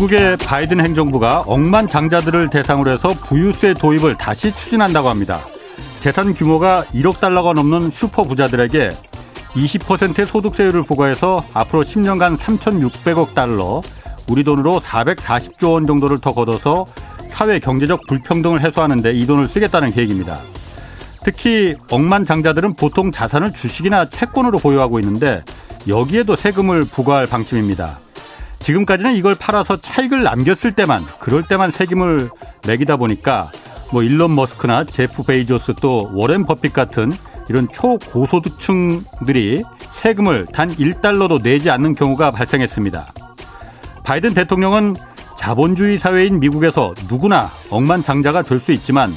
미국의 바이든 행정부가 억만 장자들을 대상으로 해서 부유세 도입을 다시 추진한다고 합니다. 재산 규모가 1억 달러가 넘는 슈퍼 부자들에게 20%의 소득세율을 부과해서 앞으로 10년간 3,600억 달러, 우리 돈으로 440조 원 정도를 더 걷어서 사회 경제적 불평등을 해소하는데 이 돈을 쓰겠다는 계획입니다. 특히 억만 장자들은 보통 자산을 주식이나 채권으로 보유하고 있는데 여기에도 세금을 부과할 방침입니다. 지금까지는 이걸 팔아서 차익을 남겼을 때만 그럴 때만 세금을 매기다 보니까 뭐 일론 머스크나 제프 베이조스 또 워렌 버핏 같은 이런 초고소득층들이 세금을 단 1달러도 내지 않는 경우가 발생했습니다. 바이든 대통령은 자본주의 사회인 미국에서 누구나 억만장자가 될 수 있지만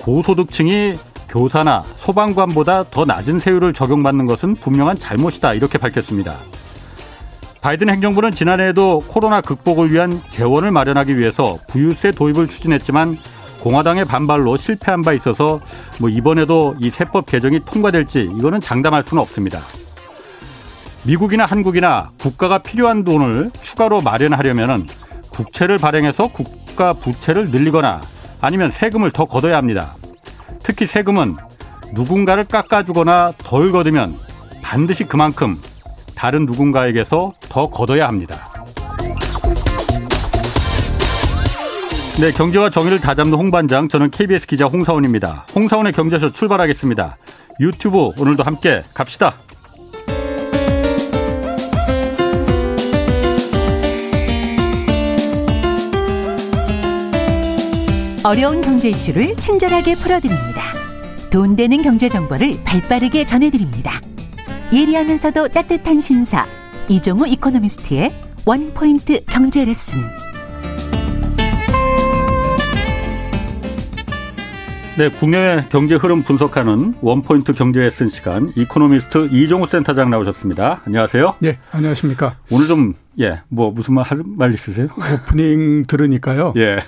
고소득층이 교사나 소방관보다 더 낮은 세율을 적용받는 것은 분명한 잘못이다 이렇게 밝혔습니다. 바이든 행정부는 지난해에도 코로나 극복을 위한 재원을 마련하기 위해서 부유세 도입을 추진했지만 공화당의 반발로 실패한 바 있어서 뭐 이번에도 이 세법 개정이 통과될지 이거는 장담할 수는 없습니다. 미국이나 한국이나 국가가 필요한 돈을 추가로 마련하려면 국채를 발행해서 국가 부채를 늘리거나 아니면 세금을 더 걷어야 합니다. 특히 세금은 누군가를 깎아주거나 덜 걷으면 반드시 그만큼 다른 누군가에게서 더 걷어야 합니다. 네, 경제와 정의를 다잡는 홍반장, 저는 KBS 기자 홍사원입니다. 홍사원의 경제쇼 출발하겠습니다. 유튜브 오늘도 함께 갑시다. 어려운 경제 이슈를 친절하게 풀어드립니다. 돈 되는 경제 정보를 발빠르게 전해드립니다. 예리하면서도 따뜻한 신사 이종우 이코노미스트의 원포인트 경제 레슨. 네, 국내 경제 흐름 분석하는 원포인트 경제 레슨 시간 이코노미스트 이종우 센터장 나오셨습니다. 안녕하세요. 네, 안녕하십니까. 오늘 좀 예, 뭐 무슨 말 할 말 있으세요? 오프닝 들으니까요. 예.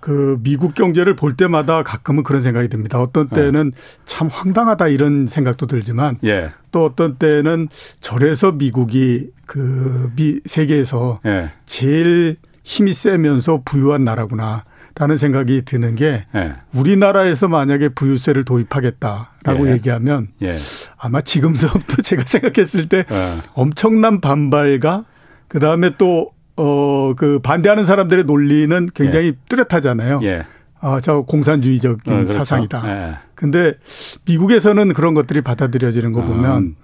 그 미국 경제를 볼 때마다 가끔은 그런 생각이 듭니다. 어떤 때는 예. 참 황당하다 이런 생각도 들지만 예. 또 어떤 때는 저래서 미국이 그 미 세계에서 예. 제일 힘이 세면서 부유한 나라구나. 라는 생각이 드는 게 예. 우리나라에서 만약에 부유세를 도입하겠다라고 예. 얘기하면 예. 아마 지금부터 제가 생각했을 때 예. 엄청난 반발과 그다음에 또 어, 그 반대하는 사람들의 논리는 굉장히 예. 뚜렷하잖아요. 예. 아, 저 공산주의적인 어, 그렇죠. 사상이다. 예. 근데 미국에서는 그런 것들이 받아들여지는 거 보면 음,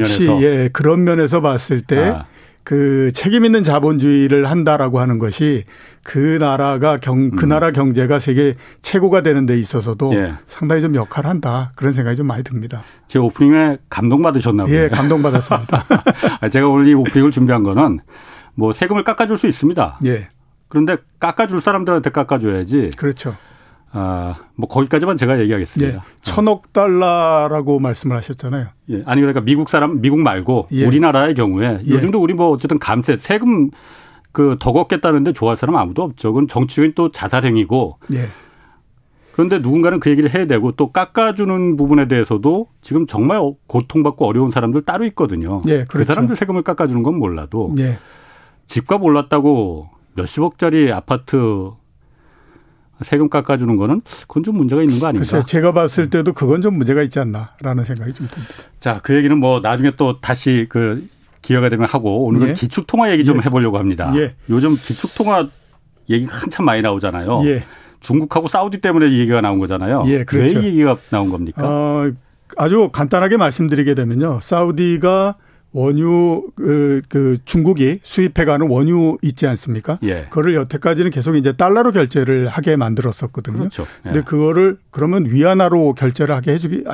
역시 면에서. 예, 그런 면에서 봤을 때 아. 그 책임 있는 자본주의를 한다라고 하는 것이 그 나라가 경, 그 음. 나라 경제가 세계 최고가 되는 데 있어서도 예. 상당히 좀 역할을 한다. 그런 생각이 좀 많이 듭니다. 제 오프닝에 감동받으셨나 보요 예, 감동받았습니다. 아, 제가 오늘 이 오프닝을 준비한 거는 뭐 세금을 깎아줄 수 있습니다. 예. 그런데 깎아줄 사람들한테 깎아줘야지. 그렇죠. 아, 뭐 거기까지만 제가 얘기하겠습니다. 예, 천억 달러라고 말씀을 하셨잖아요. 예, 아니 그러니까 미국 사람 미국 말고 예. 우리나라의 경우에 예. 요즘도 우리 뭐 어쨌든 감세 세금 그 더 걷겠다는데 좋아할 사람 아무도 없죠. 그건 정치적인 또 자살행위고. 예. 그런데 누군가는 그 얘기를 해야 되고 또 깎아주는 부분에 대해서도 지금 정말 고통받고 어려운 사람들 따로 있거든요. 예, 그 그렇죠. 그 사람들 세금을 깎아주는 건 몰라도 예. 집값 올랐다고 몇십억짜리 아파트 세금 깎아주는 거는 그건 좀 문제가 있는 거 아닌가? 글쎄요. 제가 봤을 때도 그건 좀 문제가 있지 않나라는 생각이 좀 듭니다. 자, 그 얘기는 뭐 나중에 또 다시 그 기회가 되면 하고 오늘은 예. 기축통화 얘기 좀 예. 해보려고 합니다. 예. 요즘 기축통화 얘기가 한참 많이 나오잖아요. 예. 중국하고 사우디 때문에 얘기가 나온 거잖아요. 예, 그렇죠. 왜 얘기가 나온 겁니까? 어, 아주 간단하게 말씀드리게 되면요. 사우디가 원유 그, 그 중국이 수입해가는 원유 있지 않습니까? 예. 그거를 여태까지는 계속 이제 달러로 결제를 하게 만들었었거든요. 그렇죠. 예. 근데 그거를 그러면 위안화로 결제를 하게 해주기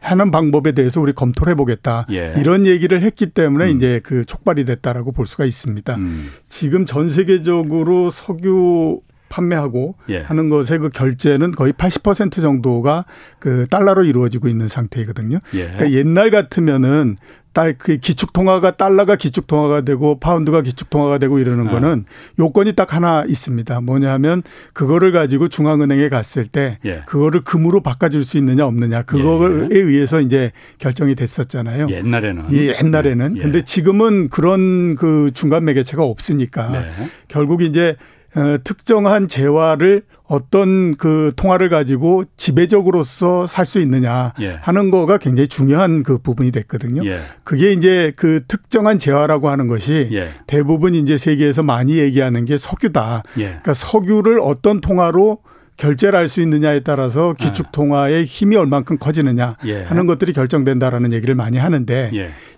하는 방법에 대해서 우리 검토를 해보겠다. 예. 이런 얘기를 했기 때문에 음. 이제 그 촉발이 됐다라고 볼 수가 있습니다. 음. 지금 전 세계적으로 석유 판매하고 예. 하는 것의 그 결제는 거의 80% 정도가 그 달러로 이루어지고 있는 상태이거든요. 예. 그러니까 옛날 같으면은 딸그 기축 통화가 달러가 기축 통화가 되고 파운드가 기축 통화가 되고 이러는 네. 거는 요건이 딱 하나 있습니다. 뭐냐면 그거를 가지고 중앙은행에 갔을 때 예. 그거를 금으로 바꿔줄 수 있느냐 없느냐 그거에 예. 의해서 이제 결정이 됐었잖아요. 옛날에는 예, 옛날에는 예. 근데 지금은 그런 그 중간 매개체가 없으니까 네. 결국 이제 어, 특정한 재화를 어떤 그 통화를 가지고 지배적으로서 살 수 있느냐 예. 하는 거가 굉장히 중요한 그 부분이 됐거든요. 예. 그게 이제 그 특정한 재화라고 하는 것이 예. 대부분 이제 세계에서 많이 얘기하는 게 석유다. 예. 그러니까 석유를 어떤 통화로 결제를 할 수 있느냐에 따라서 예. 기축 통화의 힘이 얼만큼 커지느냐 예. 하는 것들이 결정된다라는 얘기를 많이 하는데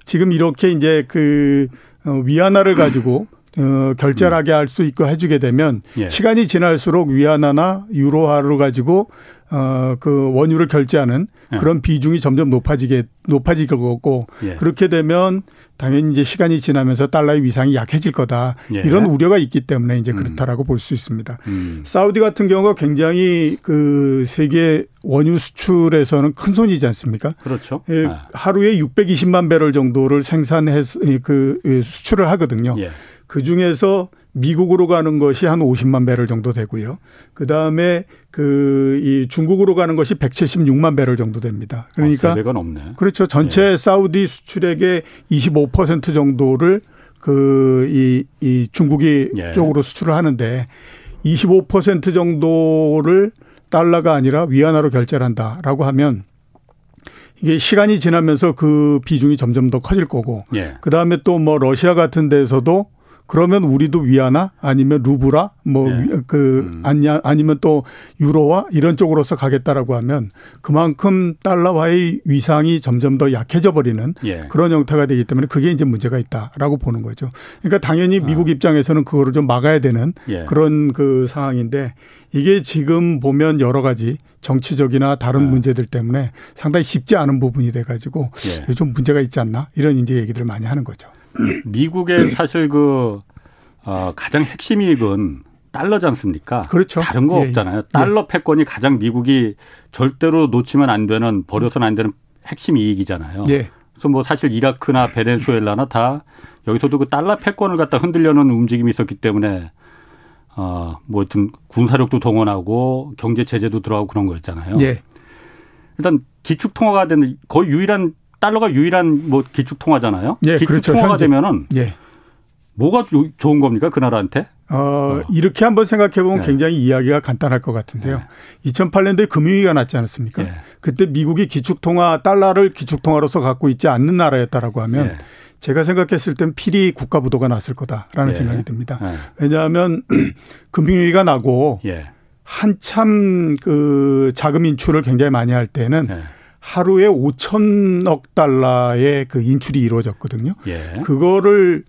지금 이렇게 이제 그 어, 위안화를 가지고 어, 결제를 하게 할수 있고 해주게 되면 예. 시간이 지날수록 위안화나 유로화를 가지고 어, 그 원유를 결제하는 예. 그런 비중이 점점 높아지게 높아질 거고 예. 그렇게 되면 당연히 이제 시간이 지나면서 달러의 위상이 약해질 거다 예. 이런 우려가 있기 때문에 이제 음. 그렇다라고 음. 볼수 있습니다. 음. 사우디 같은 경우가 굉장히 그 세계 원유 수출에서는 큰 손이지 않습니까? 그렇죠. 예, 아. 하루에 620만 배럴 정도를 생산해서 그 수출을 하거든요. 예. 그 중에서 미국으로 가는 것이 한 50만 배럴 정도 되고요. 그 다음에 그 이 중국으로 가는 것이 176만 배럴 정도 됩니다. 그러니까 아, 넘네. 그렇죠. 전체 예. 사우디 수출액의 25% 정도를 그이이 중국이 예. 쪽으로 수출을 하는데 25% 정도를 달러가 아니라 위안화로 결제를 한다라고 하면 이게 시간이 지나면서 그 비중이 점점 더 커질 거고 예. 그다음에 또 뭐 러시아 같은 데서도 그러면 우리도 위안화 아니면 루브라 뭐그 네. 음. 아니야 아니면 또 유로화 이런 쪽으로서 가겠다라고 하면 그만큼 달러와의 위상이 점점 더 약해져 버리는 예. 그런 형태가 되기 때문에 그게 이제 문제가 있다라고 보는 거죠. 그러니까 당연히 아. 미국 아. 입장에서는 그거를 좀 막아야 되는 예. 그런 그 상황인데 이게 지금 보면 여러 가지 정치적이나 다른 네. 문제들 때문에 상당히 쉽지 않은 부분이 돼 가지고 예. 좀 문제가 있지 않나 이런 이제 얘기들을 많이 하는 거죠. 미국의 사실 그 어, 가장 핵심 이익은 달러지 않습니까? 그렇죠. 다른 거 예, 예. 없잖아요. 예. 달러 패권이 가장 미국이 절대로 놓치면 안 되는 버려서는 안 되는 핵심 이익이잖아요. 예. 그래서 뭐 사실 이라크나 베네수엘라나 다 여기서도 그 달러 패권을 갖다 흔들려는 움직임이 있었기 때문에 어뭐 하여튼 군사력도 동원하고 경제 제재도 들어가고 그런 거였잖아요. 예. 일단 기축 통화가 되는 거의 유일한 달러가 유일한 뭐 기축 통화잖아요. 예, 기축 그렇죠. 통화가 현재. 되면은 예. 뭐가 좋은 겁니까 그 나라한테? 어, 어. 이렇게 한번 생각해 보면 네. 굉장히 이야기가 간단할 것 같은데요. 네. 2008년도에 금융위기가 났지 않았습니까? 네. 그때 미국이 기축통화 달러를 기축통화로서 갖고 있지 않는 나라였다라고 하면 네. 제가 생각했을 땐 필히 국가부도가 났을 거다라는 예. 생각이 듭니다. 예. 왜냐하면 금융위기가 나고 예. 한참 그 자금 인출을 굉장히 많이 할 때는 하루에 5천억 달러의 그 인출이 이루어졌거든요. 예. 그거를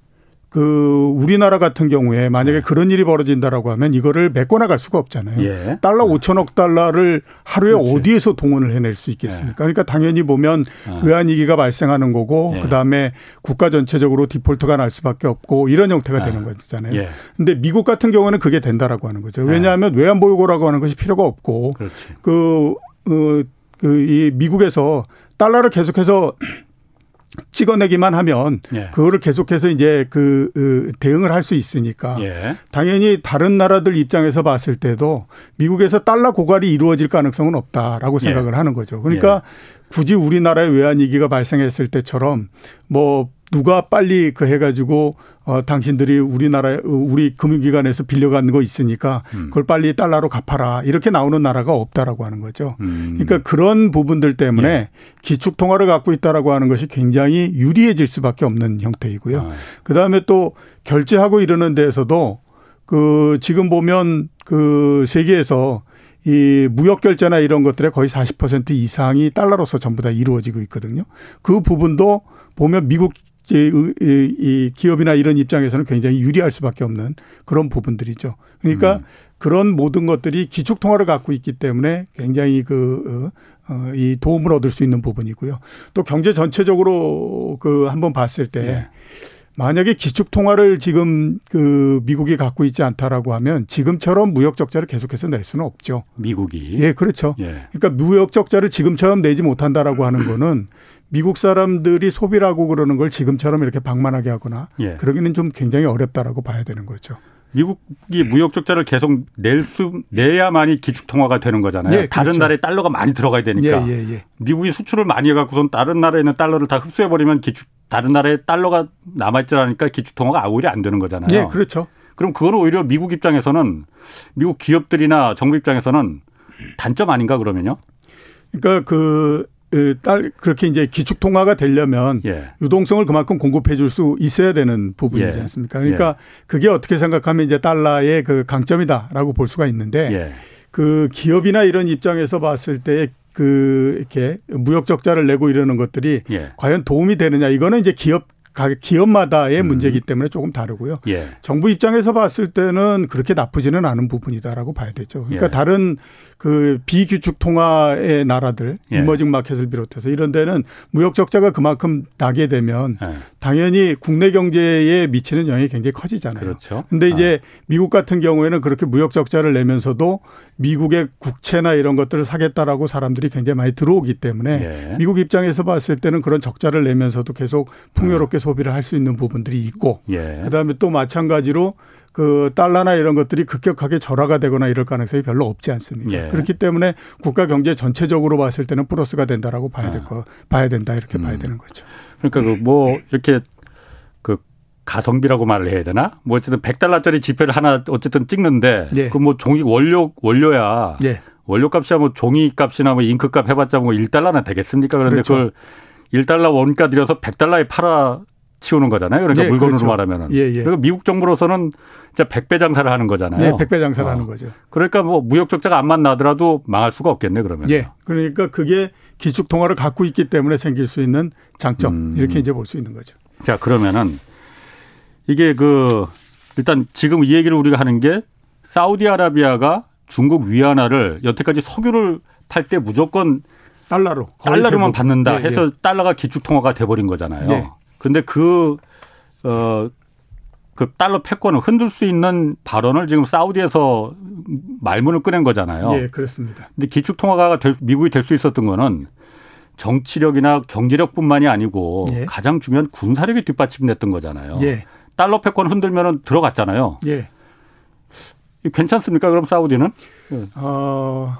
그 우리나라 같은 경우에 만약에 네. 그런 일이 벌어진다라고 하면 이거를 메꿔나갈 수가 없잖아요. 예. 달러 네. 5천억 달러를 하루에 그렇지. 어디에서 동원을 해낼 수 있겠습니까? 예. 그러니까 당연히 보면 아. 외환 위기가 발생하는 거고 예. 그다음에 국가 전체적으로 디폴트가 날 수밖에 없고 이런 형태가 아. 되는 거잖아요. 예. 근데 미국 같은 경우는 그게 된다라고 하는 거죠. 왜냐하면 외환 보유고라고 하는 것이 필요가 없고 그렇지. 그 어, 그 이 미국에서 달러를 계속해서 찍어내기만 하면 예. 그거를 계속해서 이제 그, 그 대응을 할 수 있으니까 예. 당연히 다른 나라들 입장에서 봤을 때도 미국에서 달러 고갈이 이루어질 가능성은 없다라고 예. 생각을 예. 하는 거죠. 그러니까 예. 굳이 우리나라의 외환 위기가 발생했을 때처럼 뭐 누가 빨리 그 해가지고 어 당신들이 우리나라 우리 금융기관에서 빌려간 거 있으니까 음. 그걸 빨리 달러로 갚아라 이렇게 나오는 나라가 없다라고 하는 거죠. 음. 그러니까 그런 부분들 때문에 예. 기축 통화를 갖고 있다라고 하는 것이 굉장히 유리해질 수밖에 없는 형태이고요. 아. 그 다음에 또 결제하고 이러는 데에서도 그 지금 보면 그 세계에서 이 무역 결제나 이런 것들의 거의 40% 이상이 달러로서 전부 다 이루어지고 있거든요. 그 부분도 보면 미국 이 기업이나 이런 입장에서는 굉장히 유리할 수밖에 없는 그런 부분들이죠. 그러니까 음. 그런 모든 것들이 기축 통화를 갖고 있기 때문에 굉장히 그, 어, 어, 이 도움을 얻을 수 있는 부분이고요. 또 경제 전체적으로 그 한번 봤을 때 네. 만약에 기축 통화를 지금 그 미국이 갖고 있지 않다라고 하면 지금처럼 무역 적자를 계속해서 낼 수는 없죠. 미국이. 예, 그렇죠. 예. 그러니까 무역 적자를 지금처럼 내지 못한다라고 하는 거는 미국 사람들이 소비라고 그러는 걸 지금처럼 이렇게 방만하게 하거나 예. 그러기는 좀 굉장히 어렵다라고 봐야 되는 거죠. 미국이 무역 적자를 계속 낼 수 내야만이 기축 통화가 되는 거잖아요. 예, 다른 그렇죠. 나라에 달러가 많이 들어가야 되니까. 예, 예, 예. 미국이 수출을 많이 해 갖고선 다른 나라에 있는 달러를 다 흡수해 버리면 기축 다른 나라에 달러가 남아있지 않으니까 기축 통화가 오히려 안 되는 거잖아요. 예, 그렇죠. 그럼 그거는 오히려 미국 입장에서는 미국 기업들이나 정부 입장에서는 단점 아닌가 그러면요? 그러니까 그 딸 그렇게 이제 기축 통화가 되려면 예. 유동성을 그만큼 공급해 줄 수 있어야 되는 부분이지 예. 않습니까? 그러니까 예. 그게 어떻게 생각하면 이제 달러의 그 강점이다라고 볼 수가 있는데 예. 그 기업이나 이런 입장에서 봤을 때그 이렇게 무역 적자를 내고 이러는 것들이 예. 과연 도움이 되느냐 이거는 이제 기업 기업마다의 음. 문제이기 때문에 조금 다르고요. 예. 정부 입장에서 봤을 때는 그렇게 나쁘지는 않은 부분이다라고 봐야 되죠. 그러니까 예. 다른 그 비규축 통화의 나라들 예. 이머징 마켓을 비롯해서 이런 데는 무역 적자가 그만큼 나게 되면 예. 당연히 국내 경제에 미치는 영향이 굉장히 커지잖아요. 그렇죠. 근데 이제 아. 미국 같은 경우에는 그렇게 무역 적자를 내면서도 미국의 국채나 이런 것들을 사겠다라고 사람들이 굉장히 많이 들어오기 때문에 예. 미국 입장에서 봤을 때는 그런 적자를 내면서도 계속 풍요롭게 음. 소비를 할 수 있는 부분들이 있고 예. 그다음에 또 마찬가지로 그 달러나 이런 것들이 급격하게 절하가 되거나 이럴 가능성이 별로 없지 않습니까? 예. 그렇기 때문에 국가 경제 전체적으로 봤을 때는 플러스가 된다라고 봐야 될 아. 거, 봐야 된다 이렇게 음. 봐야 되는 거죠. 그러니까 그 뭐 이렇게 그 가성비라고 말을 해야 되나? 뭐 어쨌든 100달러짜리 지폐를 하나 어쨌든 찍는데 예. 그뭐 종이 원료 원료야. 예. 원료값이야 뭐 종이값이나 뭐 잉크값 해봤자 뭐 1달러나 되겠습니까? 그런데 그렇죠. 그걸 1달러 원가 들여서 100달러에 팔아 치우는 거잖아요. 그러니까 예, 물건으로 그렇죠. 말하면은. 예, 예. 그러니까 미국 정부로서는 진짜 백배 장사를 하는 거잖아요. 네, 백배 장사를 어. 하는 거죠. 그러니까 뭐 무역 적자가 안 만 나더라도 망할 수가 없겠네 그러면. 예. 그러니까 그게 기축 통화를 갖고 있기 때문에 생길 수 있는 장점 음. 이렇게 이제 볼 수 있는 거죠. 자 그러면은 이게 그 일단 지금 이 얘기를 우리가 하는 게 사우디아라비아가 중국 위안화를 여태까지 석유를 팔 때 무조건 달러로 달러로만 받는다 예, 해서 예. 달러가 기축 통화가 돼버린 거잖아요. 예. 근데 그, 어, 그 달러 패권을 흔들 수 있는 발언을 지금 사우디에서 말문을 꺼낸 거잖아요. 예, 그렇습니다. 근데 기축 통화가 될, 미국이 될 수 있었던 거는 정치력이나 경제력뿐만이 아니고 예. 가장 중요한 군사력이 뒷받침됐던 거잖아요. 예. 달러 패권 흔들면은 들어갔잖아요. 예. 괜찮습니까? 그럼 사우디는? 예. 어,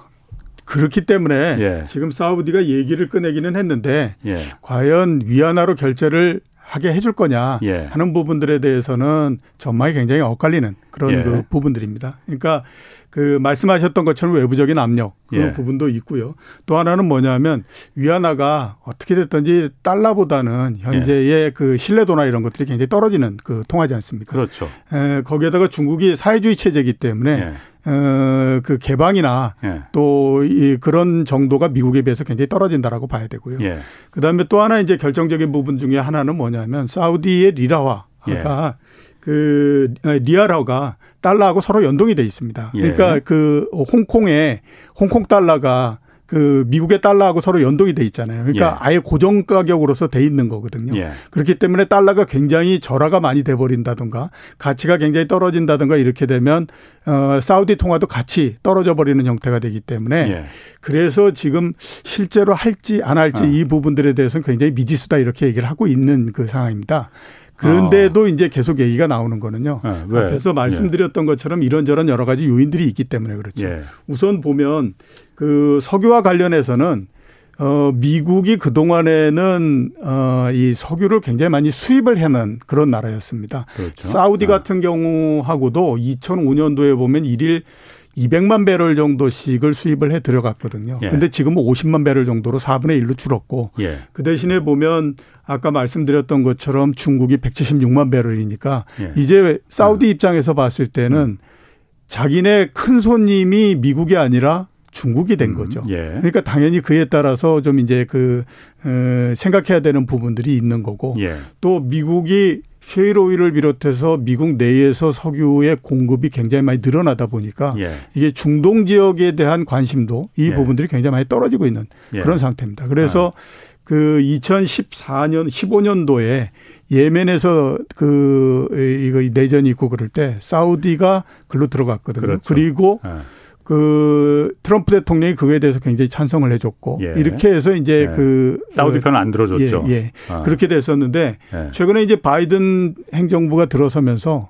그렇기 때문에 예. 지금 사우디가 얘기를 꺼내기는 했는데 예. 과연 위안화로 결제를 하게 해줄 거냐 예. 하는 부분들에 대해서는 전망이 굉장히 엇갈리는 그런 예. 그 부분들입니다. 그러니까 그 말씀하셨던 것처럼 외부적인 압력 그 예. 부분도 있고요. 또 하나는 뭐냐면 위안화가 어떻게 됐든지 달러보다는 현재의 예. 그 신뢰도나 이런 것들이 굉장히 떨어지는 그 통하지 않습니까? 그렇죠. 에, 거기에다가 중국이 사회주의 체제이기 때문에 예. 어, 그 개방이나 예. 또이 그런 정도가 미국에 비해서 굉장히 떨어진다라고 봐야 되고요. 예. 그다음에 또 하나 이제 결정적인 부분 중에 하나는 뭐냐면 사우디의 리라화가 예. 그 리아라가 달러하고 서로 연동이 돼 있습니다. 예. 그러니까 그 홍콩에 홍콩 달러가 그 미국의 달러하고 서로 연동이 돼 있잖아요. 그러니까 예. 아예 고정 가격으로서 돼 있는 거거든요. 예. 그렇기 때문에 달러가 굉장히 절하가 많이 돼 버린다든가 가치가 굉장히 떨어진다든가 이렇게 되면 어 사우디 통화도 같이 떨어져 버리는 형태가 되기 때문에 예. 그래서 지금 실제로 할지 안 할지 어. 이 부분들에 대해서는 굉장히 미지수다 이렇게 얘기를 하고 있는 그 상황입니다. 그런데도 어. 이제 계속 얘기가 나오는 거는요. 네, 그래서 말씀드렸던 예. 것처럼 이런저런 여러 가지 요인들이 있기 때문에 그렇죠. 예. 우선 보면 그 석유와 관련해서는 어, 미국이 그동안에는 어, 이 석유를 굉장히 많이 수입을 해는 그런 나라였습니다. 그렇죠. 사우디 네. 같은 경우하고도 2005년도에 보면 일일 200만 배럴 정도씩을 수입을 해 들어갔거든요. 예. 근데 지금은 50만 배럴 정도로 4분의 1로 줄었고 예. 그 대신에 보면 아까 말씀드렸던 것처럼 중국이 176만 배럴이니까 예. 이제 사우디 음. 입장에서 봤을 때는 음. 자기네 큰 손님이 미국이 아니라 중국이 된 음. 거죠. 예. 그러니까 당연히 그에 따라서 좀 이제 그 어, 생각해야 되는 부분들이 있는 거고 예. 또 미국이 쉐일 오일을 비롯해서 미국 내에서 석유의 공급이 굉장히 많이 늘어나다 보니까 예. 이게 중동 지역에 대한 관심도 이 예. 부분들이 굉장히 많이 떨어지고 있는 예. 그런 상태입니다. 그래서 아. 그 2014년 15년도에 예멘에서 그 이거 내전이 있고 그럴 때 사우디가 글로 들어갔거든요. 그렇죠. 그리고 네. 그 트럼프 대통령이 그거에 대해서 굉장히 찬성을 해줬고 예. 이렇게 해서 이제 예. 그 사우디 편은 안 들어줬죠. 예, 예. 아. 그렇게 됐었는데 예. 최근에 이제 바이든 행정부가 들어서면서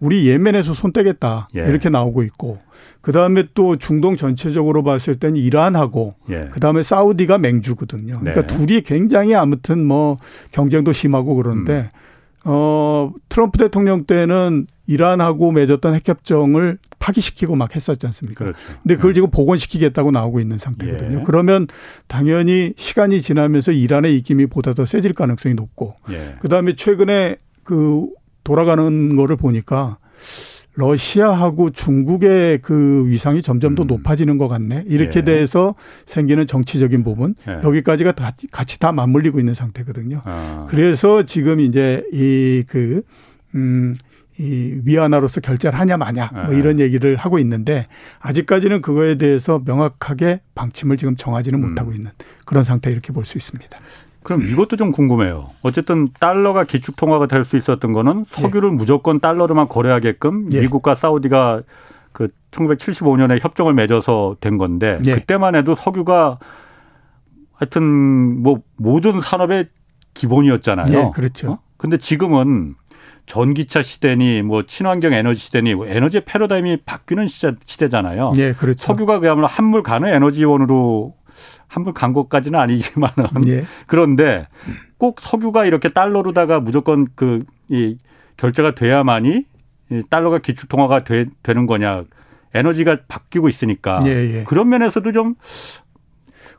우리 예멘에서 손 떼겠다 예. 이렇게 나오고 있고 그 다음에 또 중동 전체적으로 봤을 때는 이란하고 예. 그 다음에 사우디가 맹주거든요. 그러니까 네. 둘이 굉장히 아무튼 뭐 경쟁도 심하고 그런데 음. 어 트럼프 대통령 때는 이란하고 맺었던 핵협정을 파기시키고 막 했었지 않습니까? 그렇죠. 근데 그걸 네. 지금 복원시키겠다고 나오고 있는 상태거든요. 예. 그러면 당연히 시간이 지나면서 이란의 입김이 보다 더 세질 가능성이 높고 예. 그다음에 최근에 그 돌아가는 거를 보니까 러시아하고 중국의 그 위상이 점점 더 음. 높아지는 것 같네. 이렇게 예. 돼서 생기는 정치적인 부분 예. 여기까지가 다 같이 다 맞물리고 있는 상태거든요. 아. 그래서 지금 이제 이그 음. 이 위안화로서 결제를 하냐 마냐 뭐 네. 이런 얘기를 하고 있는데 아직까지는 그거에 대해서 명확하게 방침을 지금 정하지는 음. 못하고 있는 그런 상태 이렇게 볼 수 있습니다. 그럼 이것도 좀 궁금해요. 어쨌든 달러가 기축 통화가 될 수 있었던 거는 석유를 예. 무조건 달러로만 거래하게끔 예. 미국과 사우디가 그 1975년에 협정을 맺어서 된 건데 예. 그때만 해도 석유가 하여튼 뭐 모든 산업의 기본이었잖아요. 예, 그렇죠. 어? 근데 지금은 전기차 시대니 뭐 친환경 에너지 시대니 뭐 에너지 패러다임이 바뀌는 시대, 잖아요 예, 그렇죠. 석유가 그야말로 한물 가는 에너지원으로 한물 간 것까지는 아니지만은 예. 그런데 꼭 석유가 이렇게 달러로다가 무조건 그 이 결제가 돼야만이 이 달러가 기축 통화가 되, 는 거냐. 에너지가 바뀌고 있으니까 예, 예. 그런 면에서도 좀꼭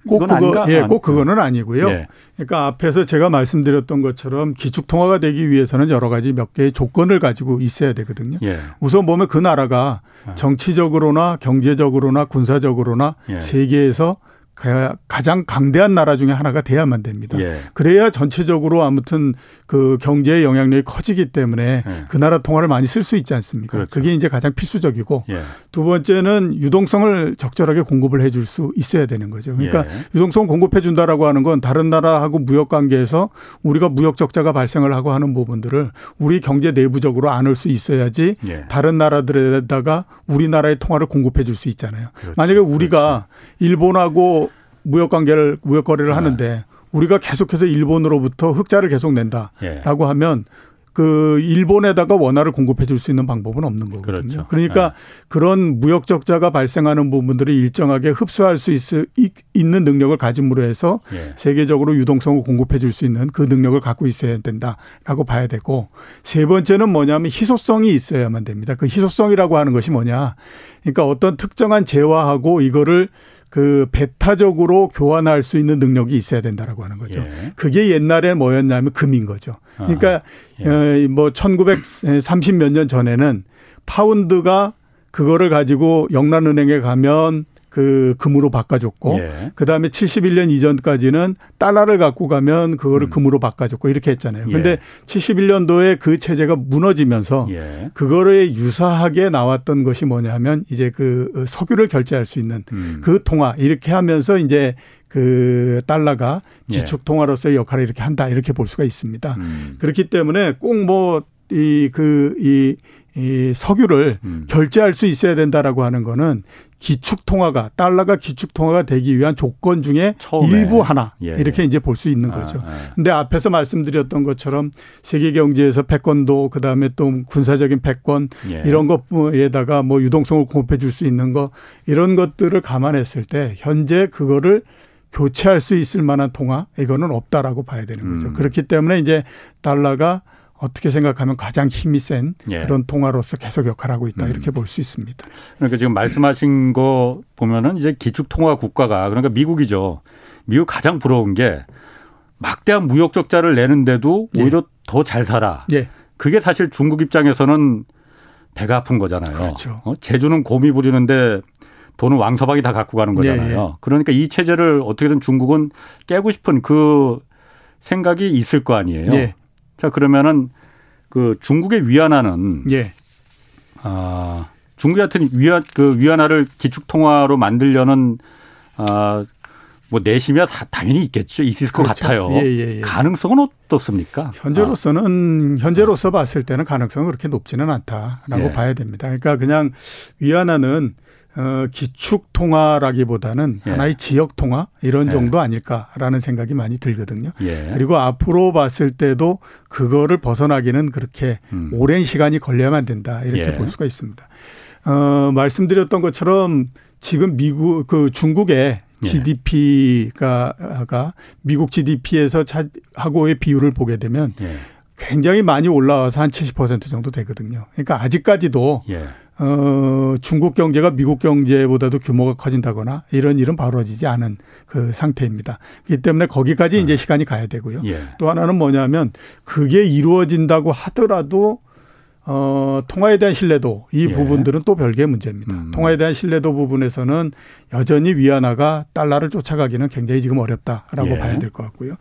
그거 아닌가? 예, 꼭 그거는 아니고요. 예. 그러니까 앞에서 제가 말씀드렸던 것처럼 기축 통화가 되기 위해서는 여러 가지 몇 개의 조건을 가지고 있어야 되거든요. 예. 우선 보면 그 나라가 아. 정치적으로나 경제적으로나 군사적으로나 예. 세계에서 가장 강대한 나라 중에 하나가 돼야만 됩니다. 예. 그래야 전체적으로 아무튼 그 경제의 영향력이 커지기 때문에 예. 그 나라 통화를 많이 쓸 수 있지 않습니까? 그렇죠. 그게 이제 가장 필수적이고 예. 두 번째는 유동성을 적절하게 공급을 해줄 수 있어야 되는 거죠. 그러니까 예. 유동성 공급해 준다라고 하는 건 다른 나라하고 무역 관계에서 우리가 무역 적자가 발생을 하고 하는 부분들을 우리 경제 내부적으로 안을 수 있어야지 예. 다른 나라들에다가 우리나라의 통화를 공급해 줄 수 있잖아요. 그렇죠. 만약에 우리가 그렇죠. 일본하고 무역 관계를 무역 거래를 네. 하는데 우리가 계속해서 일본으로부터 흑자를 계속 낸다라고 예. 하면 그 일본에다가 원화를 공급해 줄 수 있는 방법은 없는 거거든요. 그렇죠. 그러니까 네. 그런 무역 적자가 발생하는 부분들을 일정하게 흡수할 수 있, 있는 능력을 가짐으로 해서 예. 세계적으로 유동성을 공급해 줄 수 있는 그 능력을 갖고 있어야 된다라고 봐야 되고 세 번째는 뭐냐면 희소성이 있어야만 됩니다. 그 희소성이라고 하는 것이 뭐냐? 그러니까 어떤 특정한 재화하고 이거를 그 배타적으로 교환할 수 있는 능력이 있어야 된다라고 하는 거죠. 예. 그게 옛날에 뭐였냐면 금인 거죠. 그러니까 예. 어, 뭐1930 몇 년 전에는 파운드가 그거를 가지고 영란은행에 가면 그 금으로 바꿔줬고 예. 그다음에 71년 이전까지는 달러를 갖고 가면 그거를 음. 금으로 바꿔줬고 이렇게 했잖아요. 근데 예. 71년도에 그 체제가 무너지면서 예. 그거를 유사하게 나왔던 것이 뭐냐면 이제 그 석유를 결제할 수 있는 음. 그 통화 이렇게 하면서 이제 그 달러가 예. 기축 통화로서의 역할을 이렇게 한다 이렇게 볼 수가 있습니다. 음. 그렇기 때문에 꼭 뭐 이 그이 이 석유를 음. 결제할 수 있어야 된다라고 하는 거는 기축 통화가 달러가 기축 통화가 되기 위한 조건 중에 처음에. 일부 하나 예. 이렇게 이제 볼 수 있는 아, 거죠. 아, 아. 근데 앞에서 말씀드렸던 것처럼 세계 경제에서 패권도 그다음에 또 군사적인 패권 예. 이런 것에다가 뭐 유동성을 공급해 줄 수 있는 거 이런 것들을 감안했을 때 현재 그거를 교체할 수 있을 만한 통화 이거는 없다라고 봐야 되는 거죠. 음. 그렇기 때문에 이제 달러가 어떻게 생각하면 가장 힘이 센 예. 그런 통화로서 계속 역할하고 있다 이렇게 음. 볼수 있습니다. 그러니까 지금 말씀하신 거 보면은 이제 기축 통화 국가가 그러니까 미국이죠. 미국 가장 부러운 게 막대한 무역 적자를 내는데도 예. 오히려 예. 더잘 살아. 예. 그게 사실 중국 입장에서는 배가 아픈 거잖아요. 그렇죠. 어? 제주는 곰이 부리는데 돈은 왕서방이 다 갖고 가는 거잖아요. 예. 예. 그러니까 이 체제를 어떻게든 중국은 깨고 싶은 그 생각이 있을 거 아니에요. 예. 자 그러면은 그 중국의 위안화는 예. 아 중국 같은 위안 그 위안화를 기축 통화로 만들려는 아 뭐 내시면 당연히 있겠죠. 있을 것 그렇죠. 같아요. 예, 예, 예. 가능성은 어떻습니까? 현재로서는 아. 현재로서 봤을 때는 가능성은 그렇게 높지는 않다라고 예. 봐야 됩니다. 그러니까 그냥 위안화는 어, 기축 통화라기보다는 예. 하나의 지역 통화 이런 예. 정도 아닐까라는 생각이 많이 들거든요. 예. 그리고 앞으로 봤을 때도 그거를 벗어나기는 그렇게 음. 오랜 시간이 걸려야만 된다 이렇게 예. 볼 수가 있습니다. 어, 말씀드렸던 것처럼 지금 미국 그 중국의 GDP가 가 미국 GDP에서 하고의 비율을 보게 되면 예. 굉장히 많이 올라와서 한 70% 정도 되거든요. 그러니까 아직까지도 예. 어, 중국 경제가 미국 경제보다도 규모가 커진다거나 이런 일은 벌어지지 않은 그 상태입니다. 그렇기 때문에 거기까지 음. 이제 시간이 가야 되고요. 예. 또 하나는 뭐냐면 그게 이루어진다고 하더라도 어, 통화에 대한 신뢰도 이 예. 부분들은 또 별개의 문제입니다. 음. 통화에 대한 신뢰도 부분에서는 여전히 위안화가 달러를 쫓아가기는 굉장히 지금 어렵다라고 예. 봐야 될 것 같고요.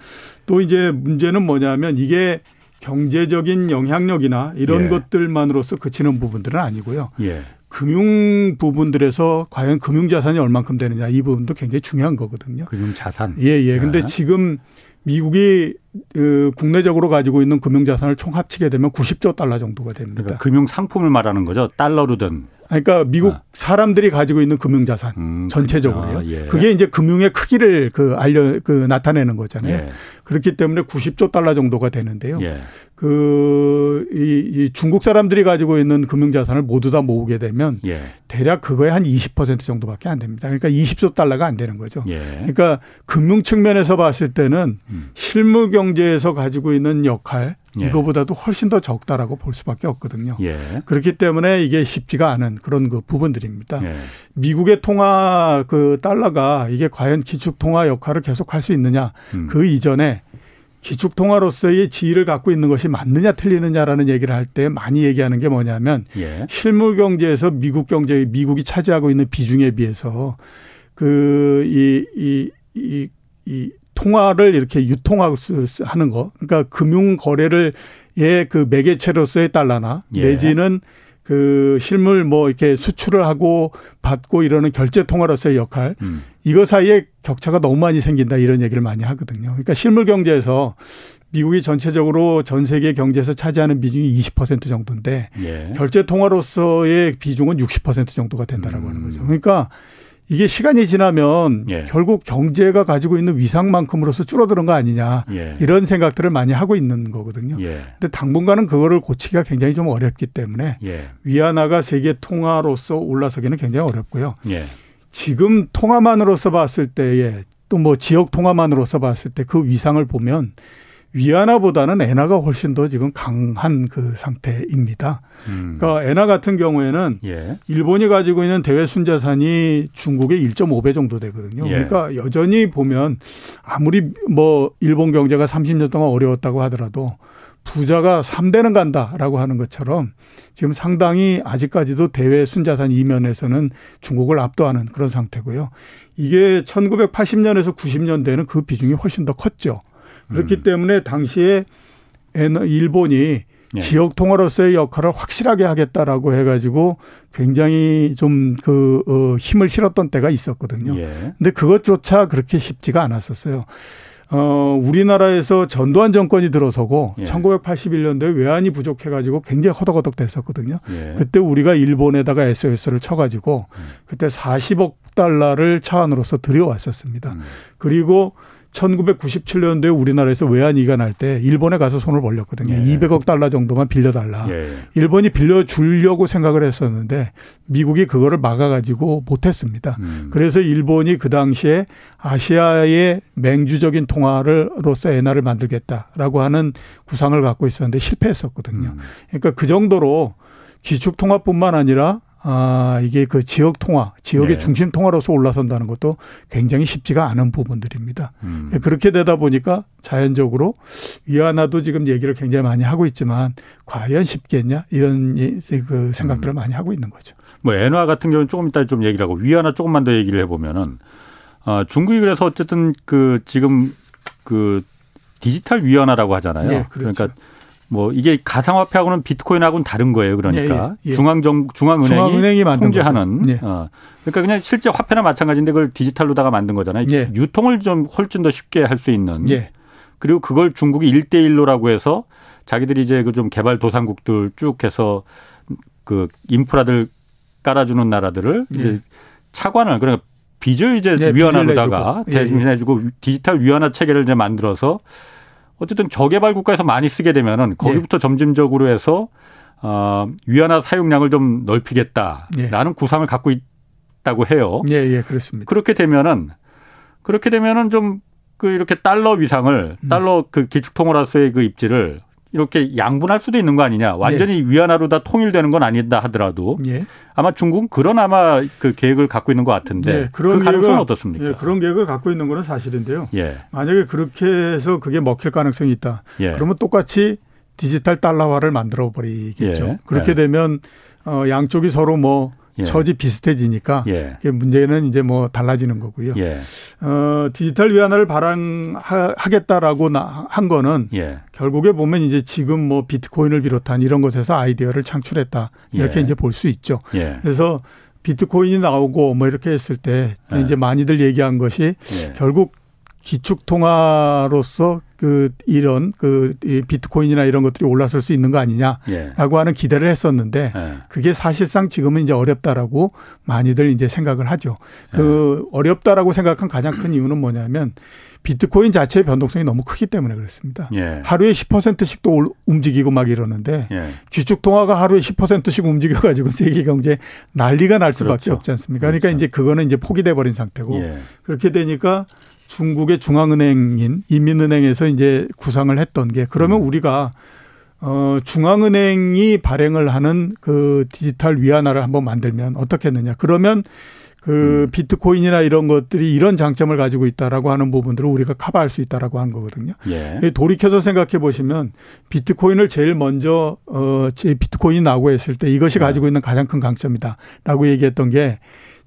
또 이제 문제는 뭐냐면 이게 경제적인 영향력이나 이런 예. 것들만으로서 그치는 부분들은 아니고요. 예. 금융 부분들에서 과연 금융 자산이 얼만큼 되느냐 이 부분도 굉장히 중요한 거거든요. 금융 자산. 예, 예. 근데 네. 지금 미국이 그 국내적으로 가지고 있는 금융 자산을 총 합치게 되면 90조 달러 정도가 됩니다. 그러니까 금융 상품을 말하는 거죠. 달러로든 그러니까 미국 아. 사람들이 가지고 있는 금융 자산 음, 전체적으로요. 아, 예. 그게 이제 금융의 크기를 그 알려 그 나타내는 거잖아요. 예. 그렇기 때문에 90조 달러 정도가 되는데요. 예. 그, 이, 이 중국 사람들이 가지고 있는 금융 자산을 모두 다 모으게 되면 예. 대략 그거에 한20% 정도밖에 안 됩니다. 그러니까 20조 달러가 안 되는 거죠. 예. 그러니까 금융 측면에서 봤을 때는 음. 실무 경제에서 가지고 있는 역할 예. 이거보다도 훨씬 더 적다라고 볼 수밖에 없거든요. 예. 그렇기 때문에 이게 쉽지가 않은 그런 그 부분들입니다. 예. 미국의 통화 그 달러가 이게 과연 기축 통화 역할을 계속 할 수 있느냐 음. 그 이전에 기축 통화로서의 지위를 갖고 있는 것이 맞느냐 틀리느냐라는 얘기를 할 때 많이 얘기하는 게 뭐냐면 예. 실물 경제에서 미국 경제 미국이 차지하고 있는 비중에 비해서 그이이이 이 통화를 이렇게 유통하는 거 그러니까 금융 거래를 예그 매개체로서의 달러나 예. 내지는 그 실물 뭐 이렇게 수출을 하고 받고 이러는 결제 통화로서의 역할 음. 이거 사이에 격차가 너무 많이 생긴다 이런 얘기를 많이 하거든요. 그러니까 실물 경제에서 미국이 전체적으로 전 세계 경제에서 차지하는 비중이 20% 정도인데 예. 결제 통화로서의 비중은 60% 정도가 된다라고 음. 하는 거죠. 그러니까 이게 시간이 지나면 예. 결국 경제가 가지고 있는 위상만큼으로서 줄어드는 거 아니냐 예. 이런 생각들을 많이 하고 있는 거거든요. 예. 근데 당분간은 그거를 고치기가 굉장히 좀 어렵기 때문에 예. 위안화가 세계 통화로서 올라서기는 굉장히 어렵고요. 예. 지금 통화만으로서 봤을 때에 또 뭐 지역 통화만으로서 봤을 때 그 위상을 보면 위안화보다는 엔화가 훨씬 더 지금 강한 그 상태입니다. 음. 그러니까 엔화 같은 경우에는 예. 일본이 가지고 있는 대외 순자산이 중국의 1.5배 정도 되거든요. 예. 그러니까 여전히 보면 아무리 뭐 일본 경제가 30년 동안 어려웠다고 하더라도 부자가 3대는 간다라고 하는 것처럼 지금 상당히 아직까지도 대외 순자산 이면에서는 중국을 압도하는 그런 상태고요. 이게 1980년에서 90년대는 그 비중이 훨씬 더 컸죠. 그렇기 음. 때문에 당시에 일본이 예. 지역 통화로서의 역할을 확실하게 하겠다라고 해가지고 굉장히 좀그 어, 힘을 실었던 때가 있었거든요. 예. 근데 그것조차 그렇게 쉽지가 않았었어요. 어, 우리나라에서 전두환 정권이 들어서고 예. 1981년도에 외환이 부족해가지고 굉장히 허덕허덕 됐었거든요. 예. 그때 우리가 일본에다가 SOS를 쳐가지고 음. 그때 40억 달러를 차 안으로서 들여왔었습니다. 음. 그리고 1997년도에 우리나라에서 외환 위기가 날 때 일본에 가서 손을 벌렸거든요. 예. 200억 달러 정도만 빌려달라. 예. 일본이 빌려주려고 생각을 했었는데 미국이 그거를 막아가지고 못했습니다. 음. 그래서 일본이 그 당시에 아시아의 맹주적인 통화를로서 엔화를 만들겠다라고 하는 구상을 갖고 있었는데 실패했었거든요. 음. 그러니까 그 정도로 기축통화뿐만 아니라 아, 이게 그 지역 통화, 지역의 네. 중심 통화로서 올라선다는 것도 굉장히 쉽지가 않은 부분들입니다. 음. 예, 그렇게 되다 보니까 자연적으로 위안화도 지금 얘기를 굉장히 많이 하고 있지만 과연 쉽겠냐 이런 그 생각들을 음. 많이 하고 있는 거죠. 뭐 엔화 같은 경우는 조금 이따 좀 얘기를 하고 위안화 조금만 더 얘기를 해보면은 어, 중국이 그래서 어쨌든 그 지금 그 디지털 위안화라고 하잖아요. 네, 그렇죠. 그러니까 뭐 이게 가상화폐하고는 비트코인하고는 다른 거예요. 그러니까 예, 예. 중앙정 중앙은행이, 중앙은행이 통제하는 예. 어. 그러니까 그냥 실제 화폐나 마찬가지인데 그걸 디지털로다가 만든 거잖아요. 예. 유통을 좀 훨씬 더 쉽게 할 수 있는. 예. 그리고 그걸 중국이 일대일로라고 해서 자기들이 이제 그 좀 개발 도상국들 쭉 해서 그 인프라들 깔아주는 나라들을 예. 이제 차관을 그러니까 빚을 이제 네, 위안화로다가 대신해주고 디지털 위안화 체계를 이제 만들어서 어쨌든 저개발 국가에서 많이 쓰게 되면은 거기부터 예. 점진적으로 해서 어, 위안화 사용량을 좀 넓히겠다라는 예. 구상을 갖고 있다고 해요. 예, 예, 그렇습니다. 그렇게 되면은 그렇게 되면은 좀 그 이렇게 달러 위상을 음. 달러 그 기축통화로서의 그 입지를 이렇게 양분할 수도 있는 거 아니냐. 완전히 예. 위안화로 다 통일되는 건 아니다 하더라도 예. 아마 중국은 그런 아마 그 계획을 갖고 있는 것 같은데 예. 그런 그 가능성은 어떻습니까? 예. 그런 계획을 갖고 있는 거는 사실인데요. 예. 만약에 그렇게 해서 그게 먹힐 가능성이 있다. 예. 그러면 똑같이 디지털 달러화를 만들어 버리겠죠. 그렇게 되면 어 양쪽이 서로 뭐 예. 처지 비슷해지니까 예. 문제는 이제 뭐 달라지는 거고요. 예. 어, 디지털 위안화를 발행하겠다라고 한 거는 예. 결국에 보면 이제 지금 뭐 비트코인을 비롯한 이런 것에서 아이디어를 창출했다 이렇게 예. 이제 볼 수 있죠. 예. 그래서 비트코인이 나오고 뭐 이렇게 했을 때 이제 많이들 얘기한 것이 결국 기축통화로서 그 이런 그 비트코인이나 이런 것들이 올라설 수 있는 거 아니냐라고 예. 하는 기대를 했었는데 예. 그게 사실상 지금은 이제 어렵다라고 많이들 이제 생각을 하죠. 그 예. 어렵다라고 생각한 가장 큰 이유는 뭐냐면 비트코인 자체의 변동성이 너무 크기 때문에 그렇습니다. 예. 하루에 10%씩 또 움직이고 막 이러는데 예. 기축 통화가 하루에 10%씩 움직여 가지고 세계 경제 난리가 날 수밖에 그렇죠. 없지 않습니까? 그러니까 그렇죠. 이제 그거는 이제 포기돼 버린 상태고 예. 그렇게 되니까 중국의 중앙은행인 인민은행에서 이제 구상을 했던 게 그러면 음. 우리가 어 중앙은행이 발행을 하는 그 디지털 위안화를 한번 만들면 어떻겠느냐. 그러면 그 음. 비트코인이나 이런 것들이 이런 장점을 가지고 있다라고 하는 부분들을 우리가 커버할 수 있다라고 한 거거든요. 예. 돌이켜서 생각해 보시면 비트코인을 제일 먼저 어 비트코인이 나오고 했을 때 이것이 네. 가지고 있는 가장 큰 강점이다라고 얘기했던 게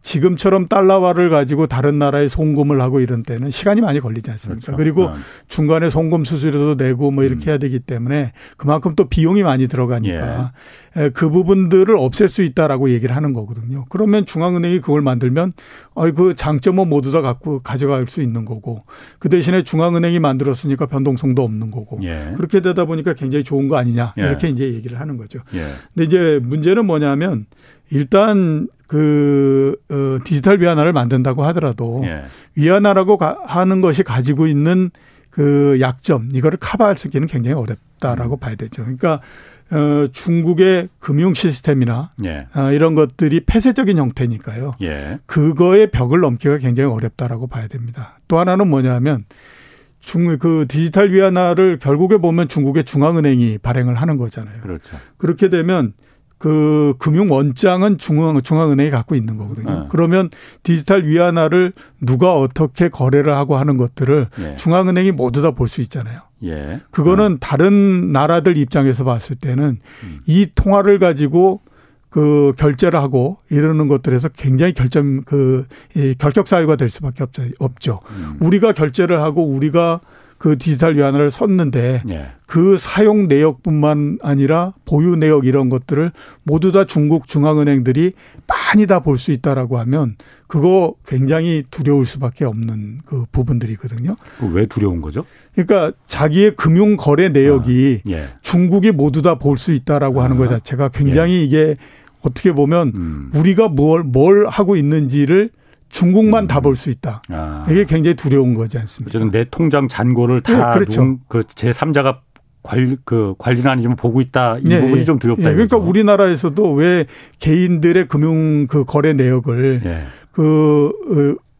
지금처럼 달러화를 가지고 다른 나라에 송금을 하고 이런 때는 시간이 많이 걸리지 않습니까? 그렇죠. 그리고 네. 중간에 송금 수수료도 내고 뭐 이렇게 음. 해야 되기 때문에 그만큼 또 비용이 많이 들어가니까 예. 그 부분들을 없앨 수 있다라고 얘기를 하는 거거든요. 그러면 중앙은행이 그걸 만들면 그 장점은 모두 다 갖고 가져갈 수 있는 거고 그 대신에 중앙은행이 만들었으니까 변동성도 없는 거고 예. 그렇게 되다 보니까 굉장히 좋은 거 아니냐 예. 이렇게 예. 이제 얘기를 하는 거죠. 예. 근데 이제 문제는 뭐냐면 일단 그 어, 디지털 위안화를 만든다고 하더라도 예. 위안화라고 가, 하는 것이 가지고 있는 그 약점 이거를 커버할 수 있기는 굉장히 어렵다라고 음. 봐야 되죠. 그러니까 어, 중국의 금융 시스템이나 예. 어, 이런 것들이 폐쇄적인 형태니까요. 예. 그거의 벽을 넘기가 굉장히 어렵다라고 봐야 됩니다. 또 하나는 뭐냐면 중, 그 디지털 위안화를 결국에 보면 중국의 중앙은행이 발행을 하는 거잖아요. 그렇죠. 그렇게 되면 그 금융 원장은 중앙 중앙은행이 갖고 있는 거거든요. 네. 그러면 디지털 위안화를 누가 어떻게 거래를 하고 하는 것들을 예. 중앙은행이 모두 다 볼 수 있잖아요. 예. 그거는 어. 다른 나라들 입장에서 봤을 때는 음. 이 통화를 가지고 그 결제를 하고 이러는 것들에서 굉장히 결점 그 결격 사유가 될 수밖에 없죠. 음. 우리가 결제를 하고 우리가 그 디지털 위안화를 썼는데 예. 그 사용 내역뿐만 아니라 보유 내역 이런 것들을 모두 다 중국 중앙은행들이 많이 다 볼 수 있다라고 하면 그거 굉장히 두려울 수밖에 없는 그 부분들이거든요. 왜 두려운 거죠? 그러니까 자기의 금융 거래 내역이 아, 예. 중국이 모두 다 볼 수 있다라고 아, 하는 것 자체가 굉장히 예. 이게 어떻게 보면 음. 우리가 뭘, 뭘 하고 있는지를 중국만 음. 다볼 수 있다. 아. 이게 굉장히 두려운 거지 않습니까? 어쨌든 내 통장 잔고를 다 네, 그렇죠. 그 제3자가 관리 그 관리는 아니지만 보고 있다 이 네, 부분이 좀 두렵다. 네, 그러니까 우리나라에서도 왜 개인들의 금융 그 거래 내역을 네.